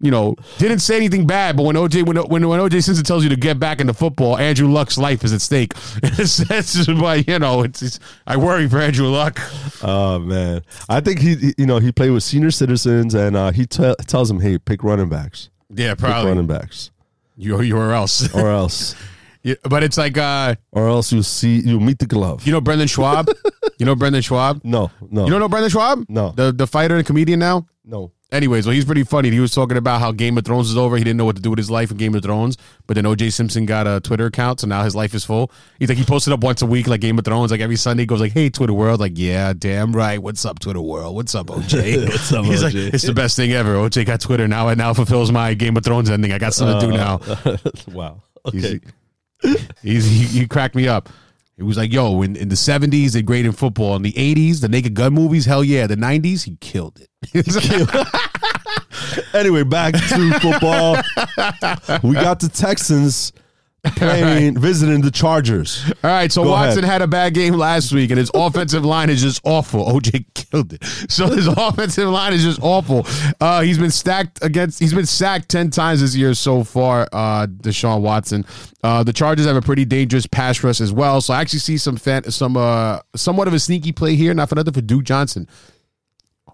you know, didn't say anything bad, but when OJ when when, when OJ Simpson tells you to get back into football, Andrew Luck's life is at stake. That's just why you know it's, it's. I worry for Andrew Luck. Oh man, I think he, you know, he played with senior citizens, and uh, he te- tells him, "Hey, pick running backs, Yeah, pick running backs, you you or else. or else, Yeah, but it's like uh, or else you see you meet the glove." you know Brendan Schaub. you know Brendan Schaub. no, no, You don't know Brendan Schaub? No. the the fighter and comedian now. no. Anyways, well, he's pretty funny. He was talking about how Game of Thrones is over. He didn't know what to do with his life in Game of Thrones. But then OJ Simpson got a Twitter account, so now his life is full. He's like he posted up once a week, like Game of Thrones, like every Sunday. He goes like, "Hey, Twitter world," like, "Yeah, damn right. What's up, Twitter world? What's up, OJ? What's up, He's like, "It's the best thing ever." OJ got Twitter now. It now fulfills my Game of Thrones ending. I got something to do uh, now. wow. He's, Okay. he's he, he cracked me up. He was like, "Yo, in, in the seventies, they're great in football. In the eighties, the Naked Gun movies, hell yeah. The nineties, he killed it." Anyway, back to football. we got the Texans playing, visiting the Chargers. All right, so Go Watson ahead. had a bad game last week, and his offensive line is just awful. OJ killed it. So his offensive line is just awful. Uh, he's been stacked against. He's been sacked ten times this year so far. Uh, Deshaun Watson. Uh, the Chargers have a pretty dangerous pass rush as well. So I actually see some fan, some uh, somewhat of a sneaky play here. Not for nothing for Duke Johnson.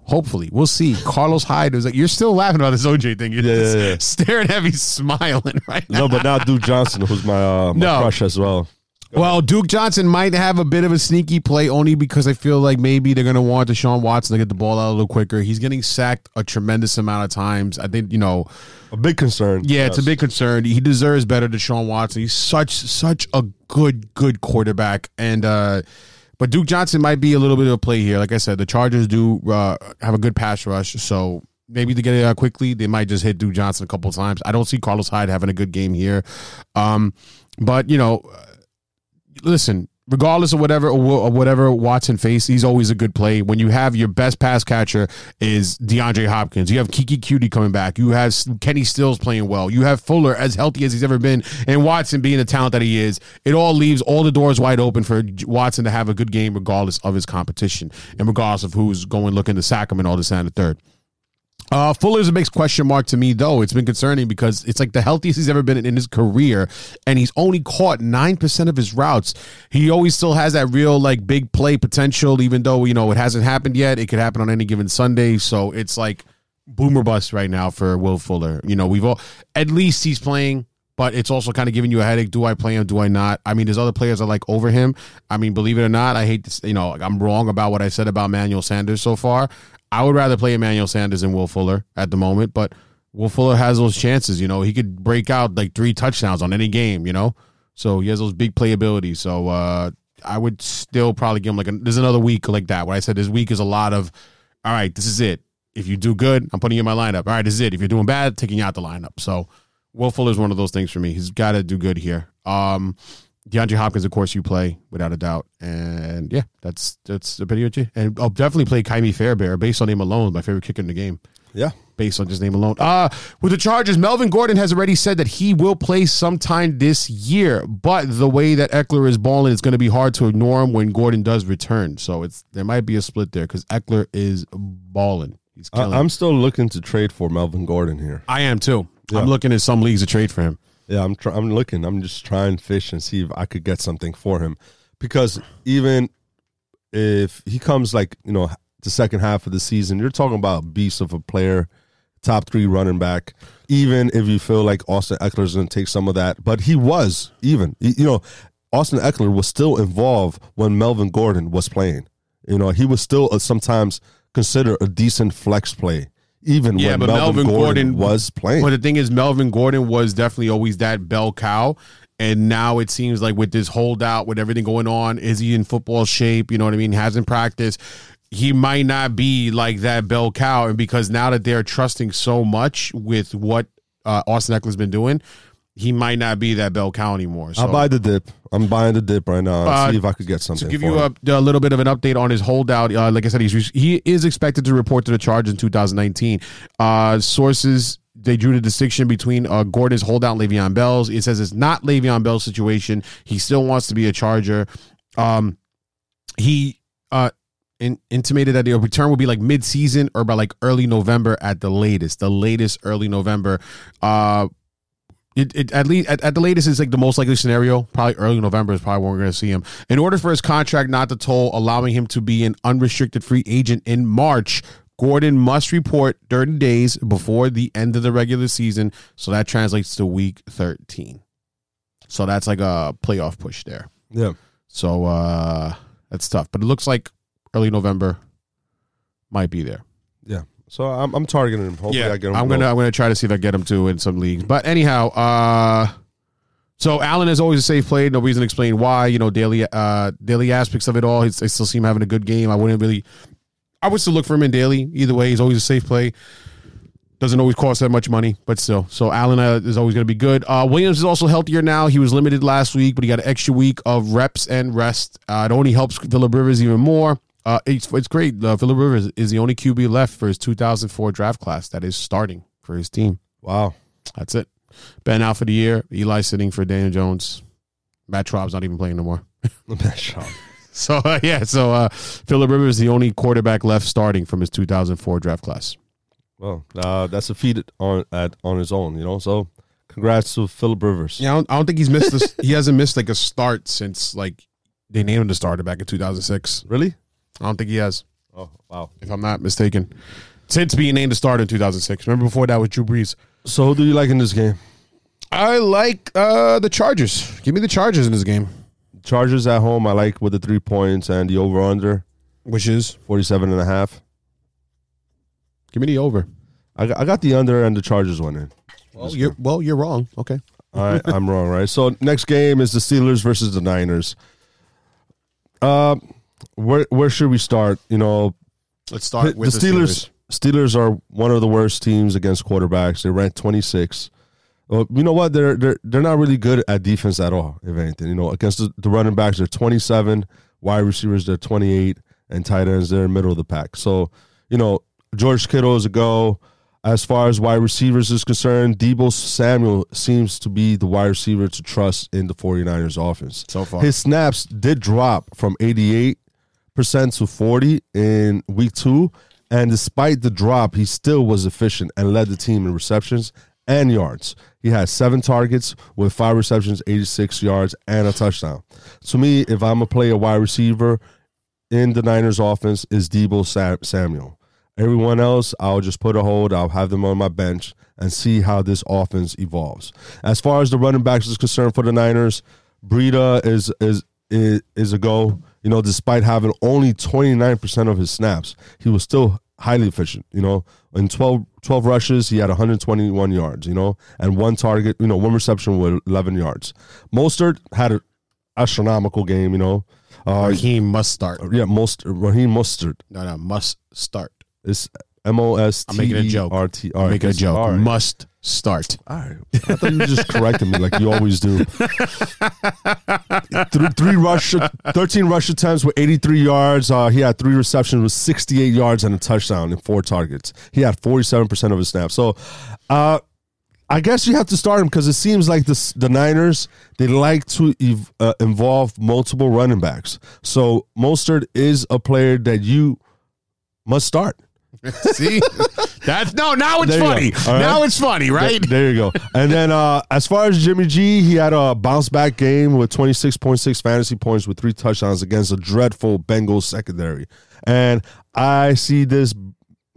Hopefully, we'll see. Carlos Hyde is like you're still laughing about this OJ thing. You're Yeah, just yeah, yeah. staring at me, smiling right now. No, but not Duke Johnson, who's my, uh, my No. crush as well. Well, Duke Johnson might have a bit of a sneaky play only because I feel like maybe they're going to want Deshaun Watson to get the ball out a little quicker. He's getting sacked a tremendous amount of times. I think, you know, A big concern. yeah, it's a big concern. He deserves better, Deshaun Watson. He's such, such a good, good quarterback. And, uh, but Duke Johnson might be a little bit of a play here. Like I said, the Chargers do uh, have a good pass rush. So maybe to get it out quickly, they might just hit Duke Johnson a couple times. I don't see Carlos Hyde having a good game here. Um, but, you know, listen, regardless of whatever or whatever Watson faced, he's always a good play. When you have your best pass catcher is DeAndre Hopkins, you have Keke Coutee coming back, you have Kenny Stills playing well, you have Fuller as healthy as he's ever been, and Watson being the talent that he is. It all leaves all the doors wide open for Watson to have a good game, regardless of his competition and regardless of who's going looking to sack him and all this and the third. Uh, Fuller's a big question mark to me, though. It's been concerning because it's like the healthiest he's ever been in his career, and he's only caught nine percent of his routes. He always still has that real like big play potential, even though you know it hasn't happened yet. It could happen on any given Sunday, so it's like boomer bust right now for Will Fuller. You know, we've all at least he's playing. But it's also kind of giving you a headache. Do I play him? Do I not? I mean, there's other players that like over him. I mean, believe it or not, I hate to, you know, I'm wrong about what I said about Manuel Sanders so far. I would rather play Emmanuel Sanders than Will Fuller at the moment, but Will Fuller has those chances. You know, he could break out like three touchdowns on any game. You know, so he has those big playability. So uh, I would still probably give him like a, there's another week like that. What I said this week is a lot of, all right, this is it. If you do good, I'm putting you in my lineup. All right, this is it. If you're doing bad, taking you out the lineup. So Will Fuller is one of those things for me. He's got to do good here. Um, DeAndre Hopkins, of course, you play without a doubt, and yeah, that's that's a pretty good. And I'll definitely play Ka'imi Fairbairn based on him alone. My favorite kicker in the game Yeah. based on just name alone. Uh with the Chargers, Melvin Gordon has already said that he will play sometime this year, but the way that Ekeler is balling, it's going to be hard to ignore him when Gordon does return. So it's there might be a split there because Ekeler is balling. He's I, killing. I'm still looking to trade for Melvin Gordon here. I am too. Yeah. I'm looking at some leagues to trade for him. Yeah, I'm try- I'm looking. I'm just trying to fish and see if I could get something for him, because even if he comes like you know the second half of the season, you're talking about beast of a player, top three running back. Even if you feel like Austin Ekeler is going to take some of that, but he was even you know Austin Ekeler was still involved when Melvin Gordon was playing. You know he was still uh, sometimes considered a decent flex play. Even Yeah, when but Melvin, Melvin Gordon, Gordon- was playing. But the thing is, Melvin Gordon was definitely always that bell cow. And now it seems like with this holdout, with everything going on, is he in football shape? You know what I mean? Hasn't practiced. He might not be like that bell cow. And because now that they're trusting so much with what uh, Austin Ekeler's been doing, he might not be that bell cow anymore. So I'll buy the dip. I'm buying the dip right now. Uh, see if I could get something. to give you a, a little bit of an update on his holdout, uh, like I said, he's he is expected to report to the charge in 2019. Uh, sources they drew the distinction between uh, Gordon's holdout Le'Veon Bell's. It says it's not Le'Veon Bell's situation. He still wants to be a Charger. Um, he uh in, intimated that the return will be like mid-season or by like early November at the latest. The latest early November. Uh it, it at least at, at the latest is like the most likely scenario. Probably early November is probably when we're going to see him. In order for his contract not to toll, allowing him to be an unrestricted free agent in March, Gordon must report 30 days before the end of the regular season. So that translates to week 13. So that's like a playoff push there. Yeah. So uh that's tough, but it looks like early November might be there. Yeah. So I'm, I'm targeting him. Hopefully I get him. I'm gonna I'm gonna try to see if I get him too in some leagues. But anyhow, uh so Allen is always a safe play. No reason to explain why. You know, daily uh daily aspects of it all. He's, I still see him having a good game. I wouldn't really I would still look for him in daily. Either way, he's always a safe play. Doesn't always cost that much money, but still. So Allen uh, is always going to be good. Uh, Williams is also healthier now. He was limited last week, but he got an extra week of reps and rest. Uh, it only helps Philip Rivers even more. Uh, it's, it's great. Uh, Philip Rivers is the only QB left for his 2004 draft class that is starting for his team. Wow. That's it. Ben out for the year. Eli sitting for Daniel Jones. Matt Schaub's not even playing no more. Shot. So uh, yeah, so uh, Philip Rivers is the only quarterback left starting from his 2004 draft class. Well, uh, that's a feat on at on his own, you know. So, congrats to Philip Rivers. Yeah, I don't, I don't think he's missed this. he hasn't missed like a start since like they named him the starter back in 2006. Really? I don't think he has, Oh, wow. if I'm not mistaken. Since being named a starter in 2006. Remember before that was Drew Brees. So, who do you like in this game? I like uh, the Chargers. Give me the Chargers in this game, Chargers at home. I like with the three points and the over under which is 47 and a half. give me the over. I got, I got the under and the Chargers winning. Well, you're well, you're wrong. Okay. All right, I'm wrong, right? So next game is the Steelers versus the Niners. Uh, where where should we start? You know, Let's start the, with the, Steelers, Steelers. are one of the worst teams against quarterbacks. They rank 26. Well, you know what? They're they're they're not really good at defense at all. If anything, you know, against the, the running backs, they're 27. Wide receivers, they're 28, and tight ends, they're in the middle of the pack. So, you know, George Kittle is a go. As far as wide receivers is concerned, Deebo Samuel seems to be the wide receiver to trust in the 49ers offense. So far. His snaps did drop from 88% to 40 in week two. And despite the drop, he still was efficient and led the team in receptions and yards. He had seven targets with five receptions, 86 yards, and a touchdown. To me, if I'm a play a wide receiver in the Niners offense, is Deebo Samuel. Everyone else, I'll just put a hold. I'll have them on my bench and see how this offense evolves. As far as the running backs is concerned for the Niners, Breida is is is, is a go. You know, despite having only 29% of his snaps, he was still highly efficient. You know, in 12, 12 rushes, he had 121 yards. You know, and one target. You know, one reception with 11 yards. Mostert had an astronomical game. You know, uh, Raheem must start. yeah, most Raheem Mostert No, no, must start. is M O S I'm making a E joke. R T. I'm making a joke. All right. Must start. All right. I thought you were just corrected me like you always do. three, three rush, thirteen rush attempts with eighty-three yards. Uh, he had three receptions with sixty-eight yards and a touchdown and four targets. He had forty-seven percent of his snaps. So, uh, I guess you have to start him because it seems like this, the Niners they like to ev- uh, involve multiple running backs. So Mostert is a player that you must start. See, that's no. Now it's There funny. Right. Now it's funny, right? Th- there you go. And then uh, as far as Jimmy G, he had a bounce back game with 26.6 fantasy points with three touchdowns against a dreadful Bengals secondary. And I see this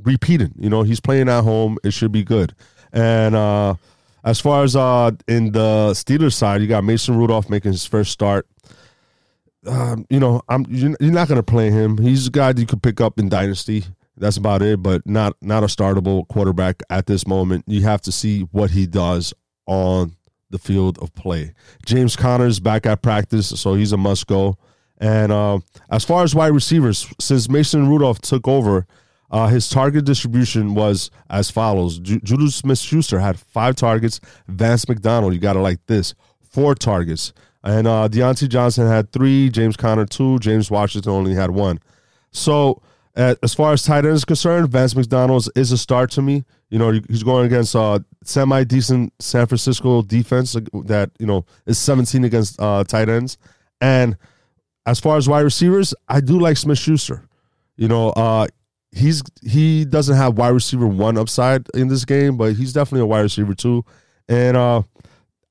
repeating. You know, he's playing at home. It should be good. And uh, as far as uh, in the Steelers side, you got Mason Rudolph making his first start. Um, you know, I'm you're you're not going to play him. He's a guy that you could pick up in dynasty. That's about it, but not not a startable quarterback at this moment. You have to see what he does on the field of play. James Conner's back at practice, so he's a must go. And uh, as far as wide receivers, since Mason Rudolph took over, uh, his target distribution was as follows: Ju- Julius Smith-Schuster had five targets. Vance McDonald, you got to like this, four targets. And uh, Diontae Johnson had three. James Conner two. James Washington only had one. So as far as tight end is concerned, Vance McDonald is a star to me. You know, he's going against uh, semi decent San Francisco defense that you know is 17 against uh, tight ends. And as far as wide receivers, I do like Smith Schuster. You know, uh, he's he doesn't have wide receiver one upside in this game, but he's definitely a wide receiver two. And uh,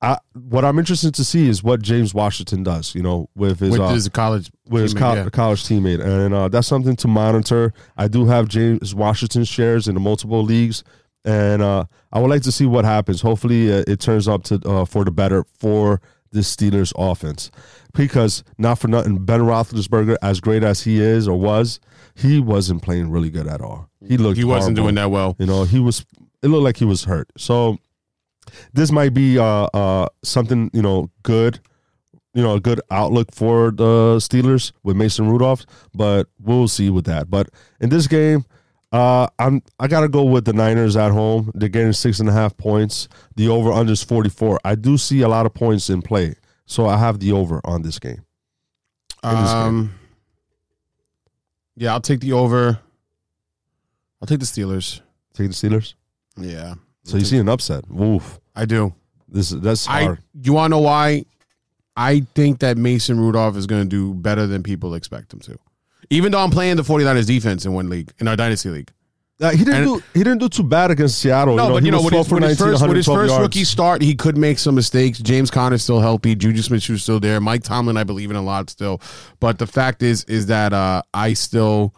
I, what I'm interested to see is what James Washington does. You know, with his With uh, his college, with his teammate, yeah. college teammate, and uh, that's something to monitor. I do have James Washington shares in the multiple leagues, and uh, I would like to see what happens. Hopefully, uh, it turns up to uh, for the better for the Steelers offense, because not for nothing, Ben Roethlisberger, as great as he is or was, he wasn't playing really good at all. He looked He wasn't horrible. doing that well. You know, he was. It looked like he was hurt. So this might be uh, uh, something you know good you know a good outlook for the Steelers with Mason Rudolph, but we'll see with that. But in this game, uh, I'm I gotta go with the Niners at home. They're getting six and a half points. The over under is forty four. I do see a lot of points in play, so I have the over on this game. this game. Um, yeah, I'll take the over. I'll take the Steelers. Take the Steelers. Yeah. So you see an upset. Woof. I do. This is that's I. hard. You want to know why? I think that Mason Rudolph is going to do better than people expect him to. Even though I'm playing the 49ers defense in one league, in our dynasty league. Uh, he didn't And- do he didn't do too bad against Seattle. No, you know, but he you know, was with 12 his, for with his 19, first, with his 112 first yards. rookie start, he could make some mistakes. James Conner's still healthy. Juju Smith Schuster's still there. Mike Tomlin, I believe in a lot still. But the fact is, is that uh, I still,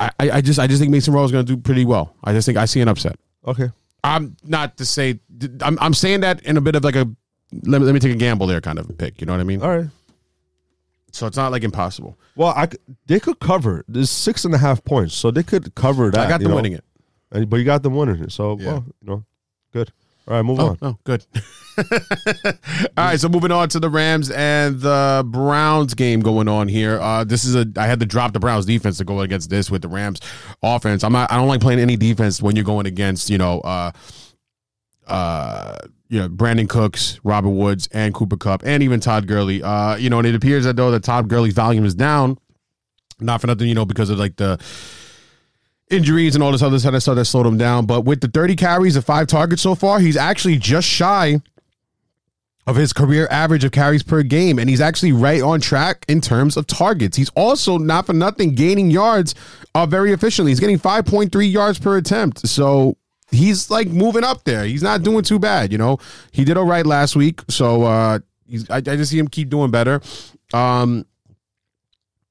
I, I I just, I just think Mason Rudolph is going to do pretty well. I just think I see an upset. Okay. I'm not to say, I'm, I'm saying that in a bit of like a, let me, let me take a gamble there kind of pick. You know what I mean? All right. So it's not like impossible. Well, I they could cover. There's six and a half points, so they could cover that. I got them know. winning it. And- but you got them winning it. So, Yeah. well, you know, good. All right, move Oh, on. oh, good. All right, so moving on to the Rams and the Browns game going on here. Uh, this is a I had to drop the Browns defense to go against this with the Rams offense. I'm not I don't like playing any defense when you're going against, you know, uh uh you know, Brandin Cooks, Robert Woods, and Cooper Kupp, and even Todd Gurley. Uh, you know, and it appears that though that Todd Gurley's volume is down. Not for nothing, you know, because of like the injuries and all this other kind of stuff that slowed him down. But with the 30 carries and five targets so far, he's actually just shy of his career average of carries per game. And he's actually right on track in terms of targets. He's also, not for nothing, gaining yards uh, very efficiently. He's getting 5.3 yards per attempt. So he's like moving up there. He's not doing too bad, you know. He did all right last week. So uh, I, I just see him keep doing better. Um,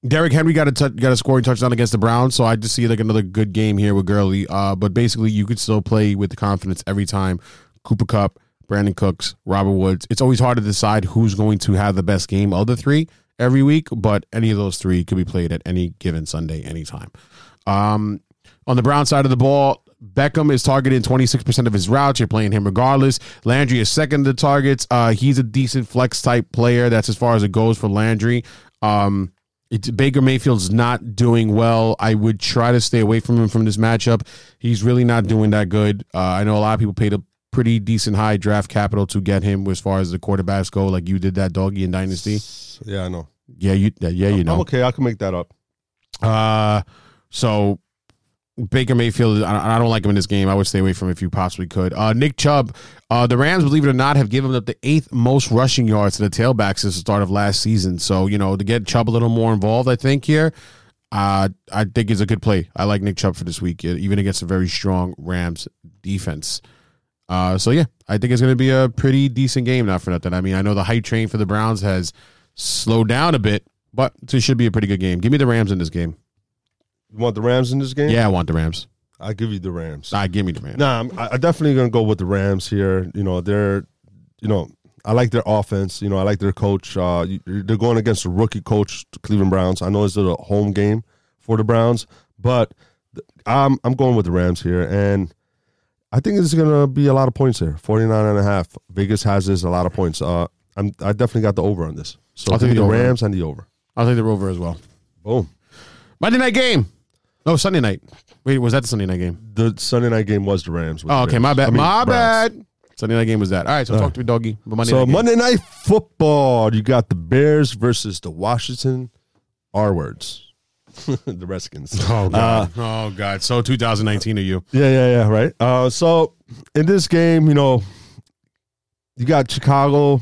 Derrick Henry got a got a scoring touchdown against the Browns, so I just see like another good game here with Gurley. Uh, but basically, you could still play with the confidence every time. Cooper Kupp, Brandin Cooks, Robert Woods. It's always hard to decide who's going to have the best game of the three, every week, but any of those three could be played at any given Sunday, anytime. Um, on the Brown side of the ball, Beckham is targeting 26% of his routes. You're playing him regardless. Landry is second to targets. Uh, he's a decent flex type player. That's as far as it goes for Landry. Um, it's, Baker Mayfield's not doing well. I would try to stay away from him from this matchup. He's really not doing that good. Uh, I know a lot of people paid a pretty decent high draft capital to get him as far as the quarterbacks go, like you did that doggy in Dynasty. Yeah, I know. Yeah, you yeah, you know. I'm okay. I can make that up. Uh, so Baker Mayfield, I don't like him in this game. I would stay away from him if you possibly could. Uh, Nick Chubb, uh, the Rams, believe it or not, have given up the eighth most rushing yards to the tailbacks since the start of last season. So you know to get Chubb a little more involved, I think here, uh, I think is a good play. I like Nick Chubb for this week, even against a very strong Rams defense. Uh, so yeah, I think it's going to be a pretty decent game. Not for nothing. I mean, I know the hype train for the Browns has slowed down a bit, but it should be a pretty good game. Give me the Rams in this game. You want the Rams in this game? Yeah, I want the Rams. I give you the Rams. I give me the Rams. Nah, I'm, I definitely gonna go with the Rams here. You know, they're, you know, I like their offense. You know, I like their coach. Uh, you- they're going against a rookie coach, the Cleveland Browns. I know it's a home game for the Browns, but th- I'm I'm going with the Rams here, and I think it's gonna be a lot of points here. 49 and a half. Vegas has this a lot of points. Uh, I'm I definitely got the over on this. So I'll take the over. Rams and the over. I'll take the Rover as well. Boom. Monday night game. Oh, Sunday night. Wait, was that the Sunday night game? The Sunday night game was the Rams. with Oh, the okay, Rams. my bad. I mean, my Browns. bad. Sunday night game was that. All right, so talk to me, doggy. But Monday so night game. Monday night football, you got the Bears versus the Washington R words, the Redskins. Oh Uh, god. oh god. So 2019 of you. yeah, yeah, yeah. Right. Uh, so in this game, you know, you got Chicago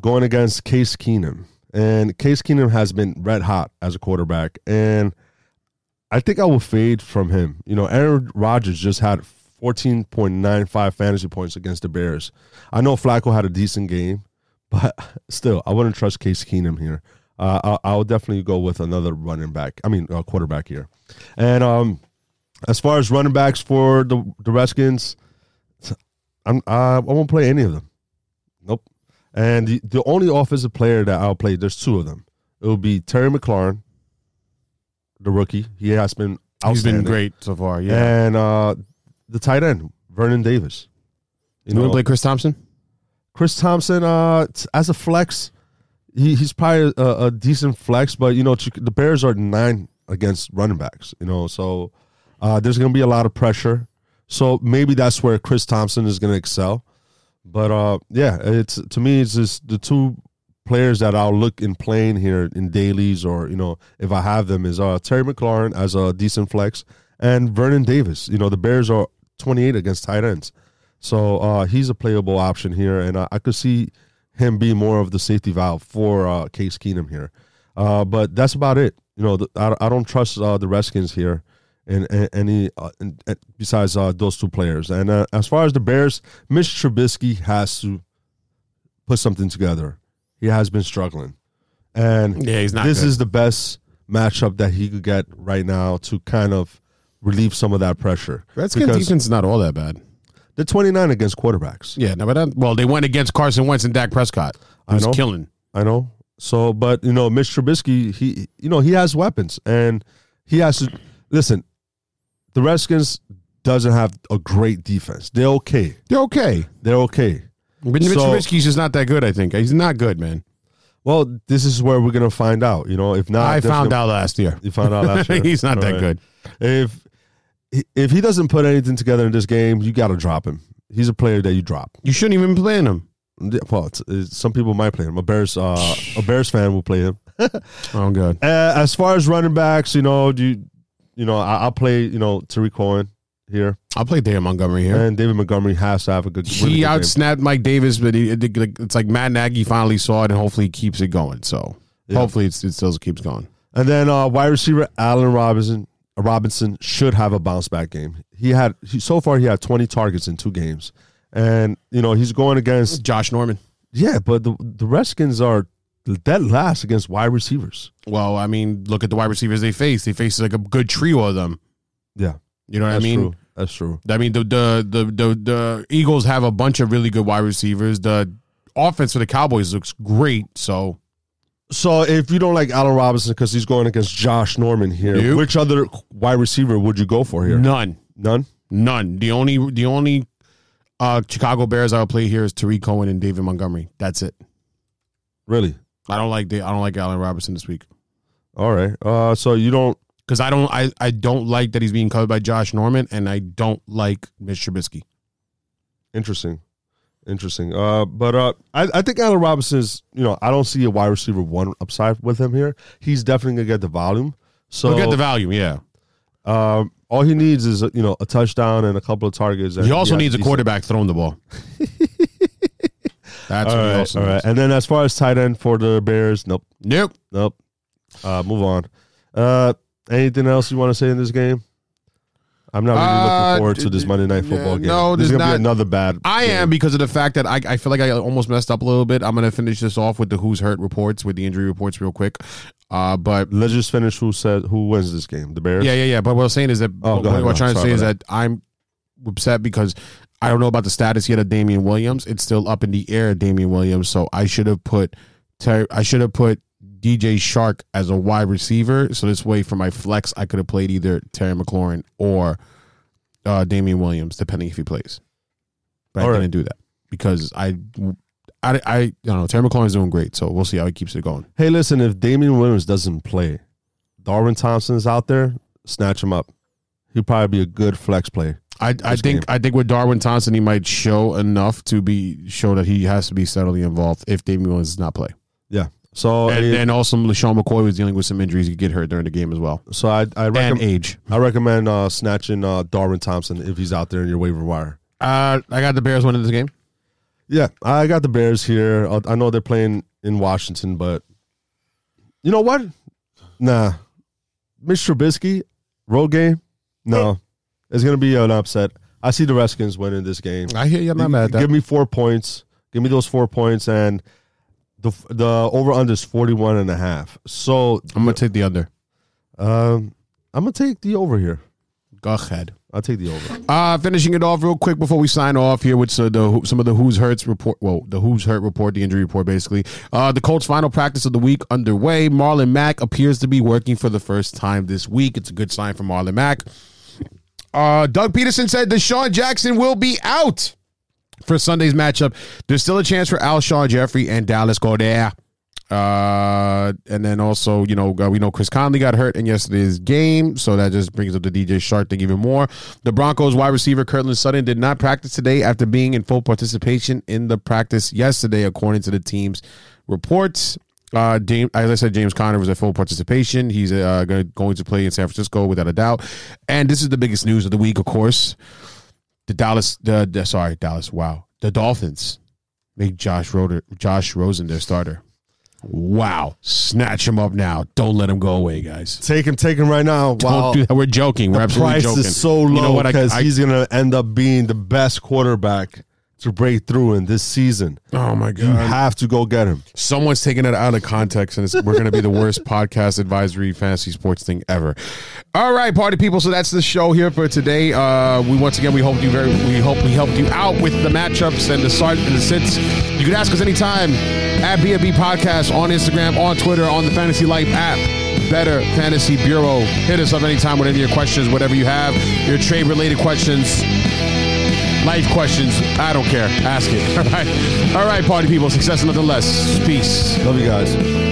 going against Case Keenum, and Case Keenum has been red hot as a quarterback, and I think I will fade from him. You know, Aaron Rodgers just had 14.95 fantasy points against the Bears. I know Flacco had a decent game, but still, I wouldn't trust Case Keenum here. Uh, I'll, I'll definitely go with another running back. I mean, uh, quarterback here. And um, as far as running backs for the the Redskins, I'm uh, I won't play any of them. Nope. And the, the only offensive player that I'll play, there's two of them. It will be Terry McLaurin, the rookie. He has been He's been great so far. Yeah. And uh, the tight end, Vernon Davis. you want to play Chris Thompson? Chris Thompson, uh, t- as a flex, he, he's probably a, a decent flex, but you know the Bears are nine against running backs. You know, so uh, there's going to be a lot of pressure. So maybe that's where Chris Thompson is going to excel. But uh, yeah, it's to me, it's just the two players that I'll look in playing here in dailies or you know if I have them is uh, Terry McLaurin as a decent flex and Vernon Davis. You know, the Bears are 28 against tight ends. So uh, he's a playable option here, and I, I could see him be more of the safety valve for uh, Case Keenum here. Uh, but that's about it. You know, the, I, I don't trust uh, the Redskins here, And, in any uh, in, in- besides uh, those two players. And uh, as far as the Bears, Mitch Trubisky has to put something together. He has been struggling, and Yeah, he's not This good. is the best matchup that he could get right now to kind of relieve some of that pressure. Redskins defense is not all that bad. They're 29 against quarterbacks. Yeah, no, but that, well, they went against Carson Wentz and Dak Prescott. I know. killing. I know. So, but you know, Mitch Trubisky, he, you know, he has weapons, and he has to listen. The Redskins doesn't have a great defense. They're okay. They're okay. They're okay. But Mitch So- Trubisky's just not that good. I think he's not good, man. Well, this is where we're gonna find out. You know, if not, I found out last year. You found out last year. he's not that All good. If if he doesn't put anything together in this game, you got to drop him. He's a player that you drop. You shouldn't even be playing him. Yeah, Well, it's, it's, some people might play him. A Bears, uh, a Bears fan will play him. Oh god. Uh, as far as running backs, you know, do you, you know, I, I'll play, you know, Tarik Cohen here, I'll play David Montgomery here. and David Montgomery has to have a good. really he good game. outsnapped Mike Davis, but he, it's like Matt Nagy finally saw it, and hopefully he keeps it going. So Yeah. hopefully it's, it still keeps going. And then uh, wide receiver Allen Robinson Robinson should have a bounce back game. He had he, so far he had 20 targets in two games, and you know he's going against Josh Norman. yeah, but the the Redskins are dead last against wide receivers. Well, I mean, look at the wide receivers they face. They face like a good trio of them. Yeah, You know what I mean? true. That's true. I mean, the, the the the the Eagles have a bunch of really good wide receivers. The offense for the Cowboys looks great. So So if you don't like Allen Robinson because he's going against Josh Norman here, which other wide receiver would you go for here? None. None. None. The only the only uh, Chicago Bears I'll play here is Tarik Cohen and David Montgomery. That's it. Really? I don't like the, I don't like Allen Robinson this week All right. Uh, so you don't. Because I don't I, I don't like that he's being covered by Josh Norman and I don't like Mitch Trubisky. Interesting. Interesting. Uh, but uh, I, I think Allen Robinson is, you know, I don't see a wide receiver one upside with him here. He's definitely gonna get the volume. So He'll get the volume, yeah. um, all he needs is you know a touchdown and a couple of targets. He also has needs a quarterback throwing the ball. That's All he right, also all right. needs. And then as far as tight end for the Bears, nope, Nope. nope. Uh, move on. Uh, anything else you want to say in this game? I'm not really Uh, looking forward to this Monday night football game. no, this is gonna not- be another bad. I game. am because of the fact that I, I feel like I almost messed up a little bit. I'm going to finish this off with the who's hurt reports, with the injury reports real quick. Uh, but Let's just finish. Who said who wins this game? The Bears. yeah, yeah, yeah. But what I'm saying is that Oh, what, ahead, what I'm trying to say is about that I'm upset because I don't know about the status yet of Damien Williams. It's still up in the air, Damien Williams. So I should have put Ter- I should have put DJ Chark as a wide receiver. So this way, for my flex, I could have played either Terry McLaurin or uh, Damien Williams, depending if he plays. But All I right. didn't do that because I, I, I, I don't know. Terry McLaurin's doing great, so we'll see how he keeps it going. Hey, listen. If Damien Williams doesn't play, Darwin Thompson's out there. Snatch him up. He'd probably be a good flex play. I, I think game. I think with Darwin Thompson, he might show enough to be show that he has to be steadily involved if Damien Williams does not play. So and, eh, and also, LeSean McCoy was dealing with some injuries. He could get hurt during the game as well. so I I recommend age. I recommend uh, snatching uh, Darwin Thompson if he's out there in your waiver wire. Uh, I got the Bears winning this game. Yeah, I got the Bears here. Uh, I know they're playing in Washington, but you know what? Nah, Mitch Trubisky road game. No, it's gonna be an upset. I see the Redskins winning this game. I hear you. I'm not mad at that. Give me four points. Give me those four points, and the the over under is 41 and a half. So I'm gonna take the under. um, I'm gonna take the over here. Go ahead. I'll take the over. Uh, finishing it off real quick before we sign off here with so the some of the Who's Hurts report. Well, the Who's Hurt report, the injury report, basically. Uh, the Colts' final practice of the week underway. Marlon Mack appears to be working for the first time this week. It's a good sign for Marlon Mack. Uh, Doug Pederson said DeSean Jackson will be out for Sunday's matchup. There's still a chance for Alshon Jeffery and Dallas Goedert. Uh, and then also, you know, uh, we know Chris Conley got hurt in yesterday's game, so that just brings up the DJ Chark thing even more. The Broncos wide receiver Courtland Sutton did not practice today after being in full participation in the practice yesterday, according to the team's reports. Uh, James, as I said, James Conner was at full participation. He's uh, going to play in San Francisco without a doubt. And this is the biggest news of the week, of course. The Dallas, the, the sorry, Dallas. Wow, the Dolphins make Josh Roder, Josh Rosen their starter. Wow, snatch him up now. Don't let him go away, guys. Take him, take him right now. Don't Wow. do that. We're joking. We're the absolutely price joking. is so low You know because he's going to end up being the best quarterback to break through in this season. oh my god! You have to go get him. Someone's taking it out of context, and it's, we're going to be the worst podcast advisory fantasy sports thing ever. All right, party people. So that's the show here for today. Uh, we once again we hope you very we hope we helped you out with the matchups and the start and the sits. You can ask us anytime at BFB Podcast on Instagram, on Twitter, on the Fantasy Life app. Better Fantasy Bureau. Hit us up anytime with any of your questions, whatever you have, your trade related questions. Life questions, I don't care. Ask it. All right. All right, party people. Success nonetheless. Peace. Love you guys.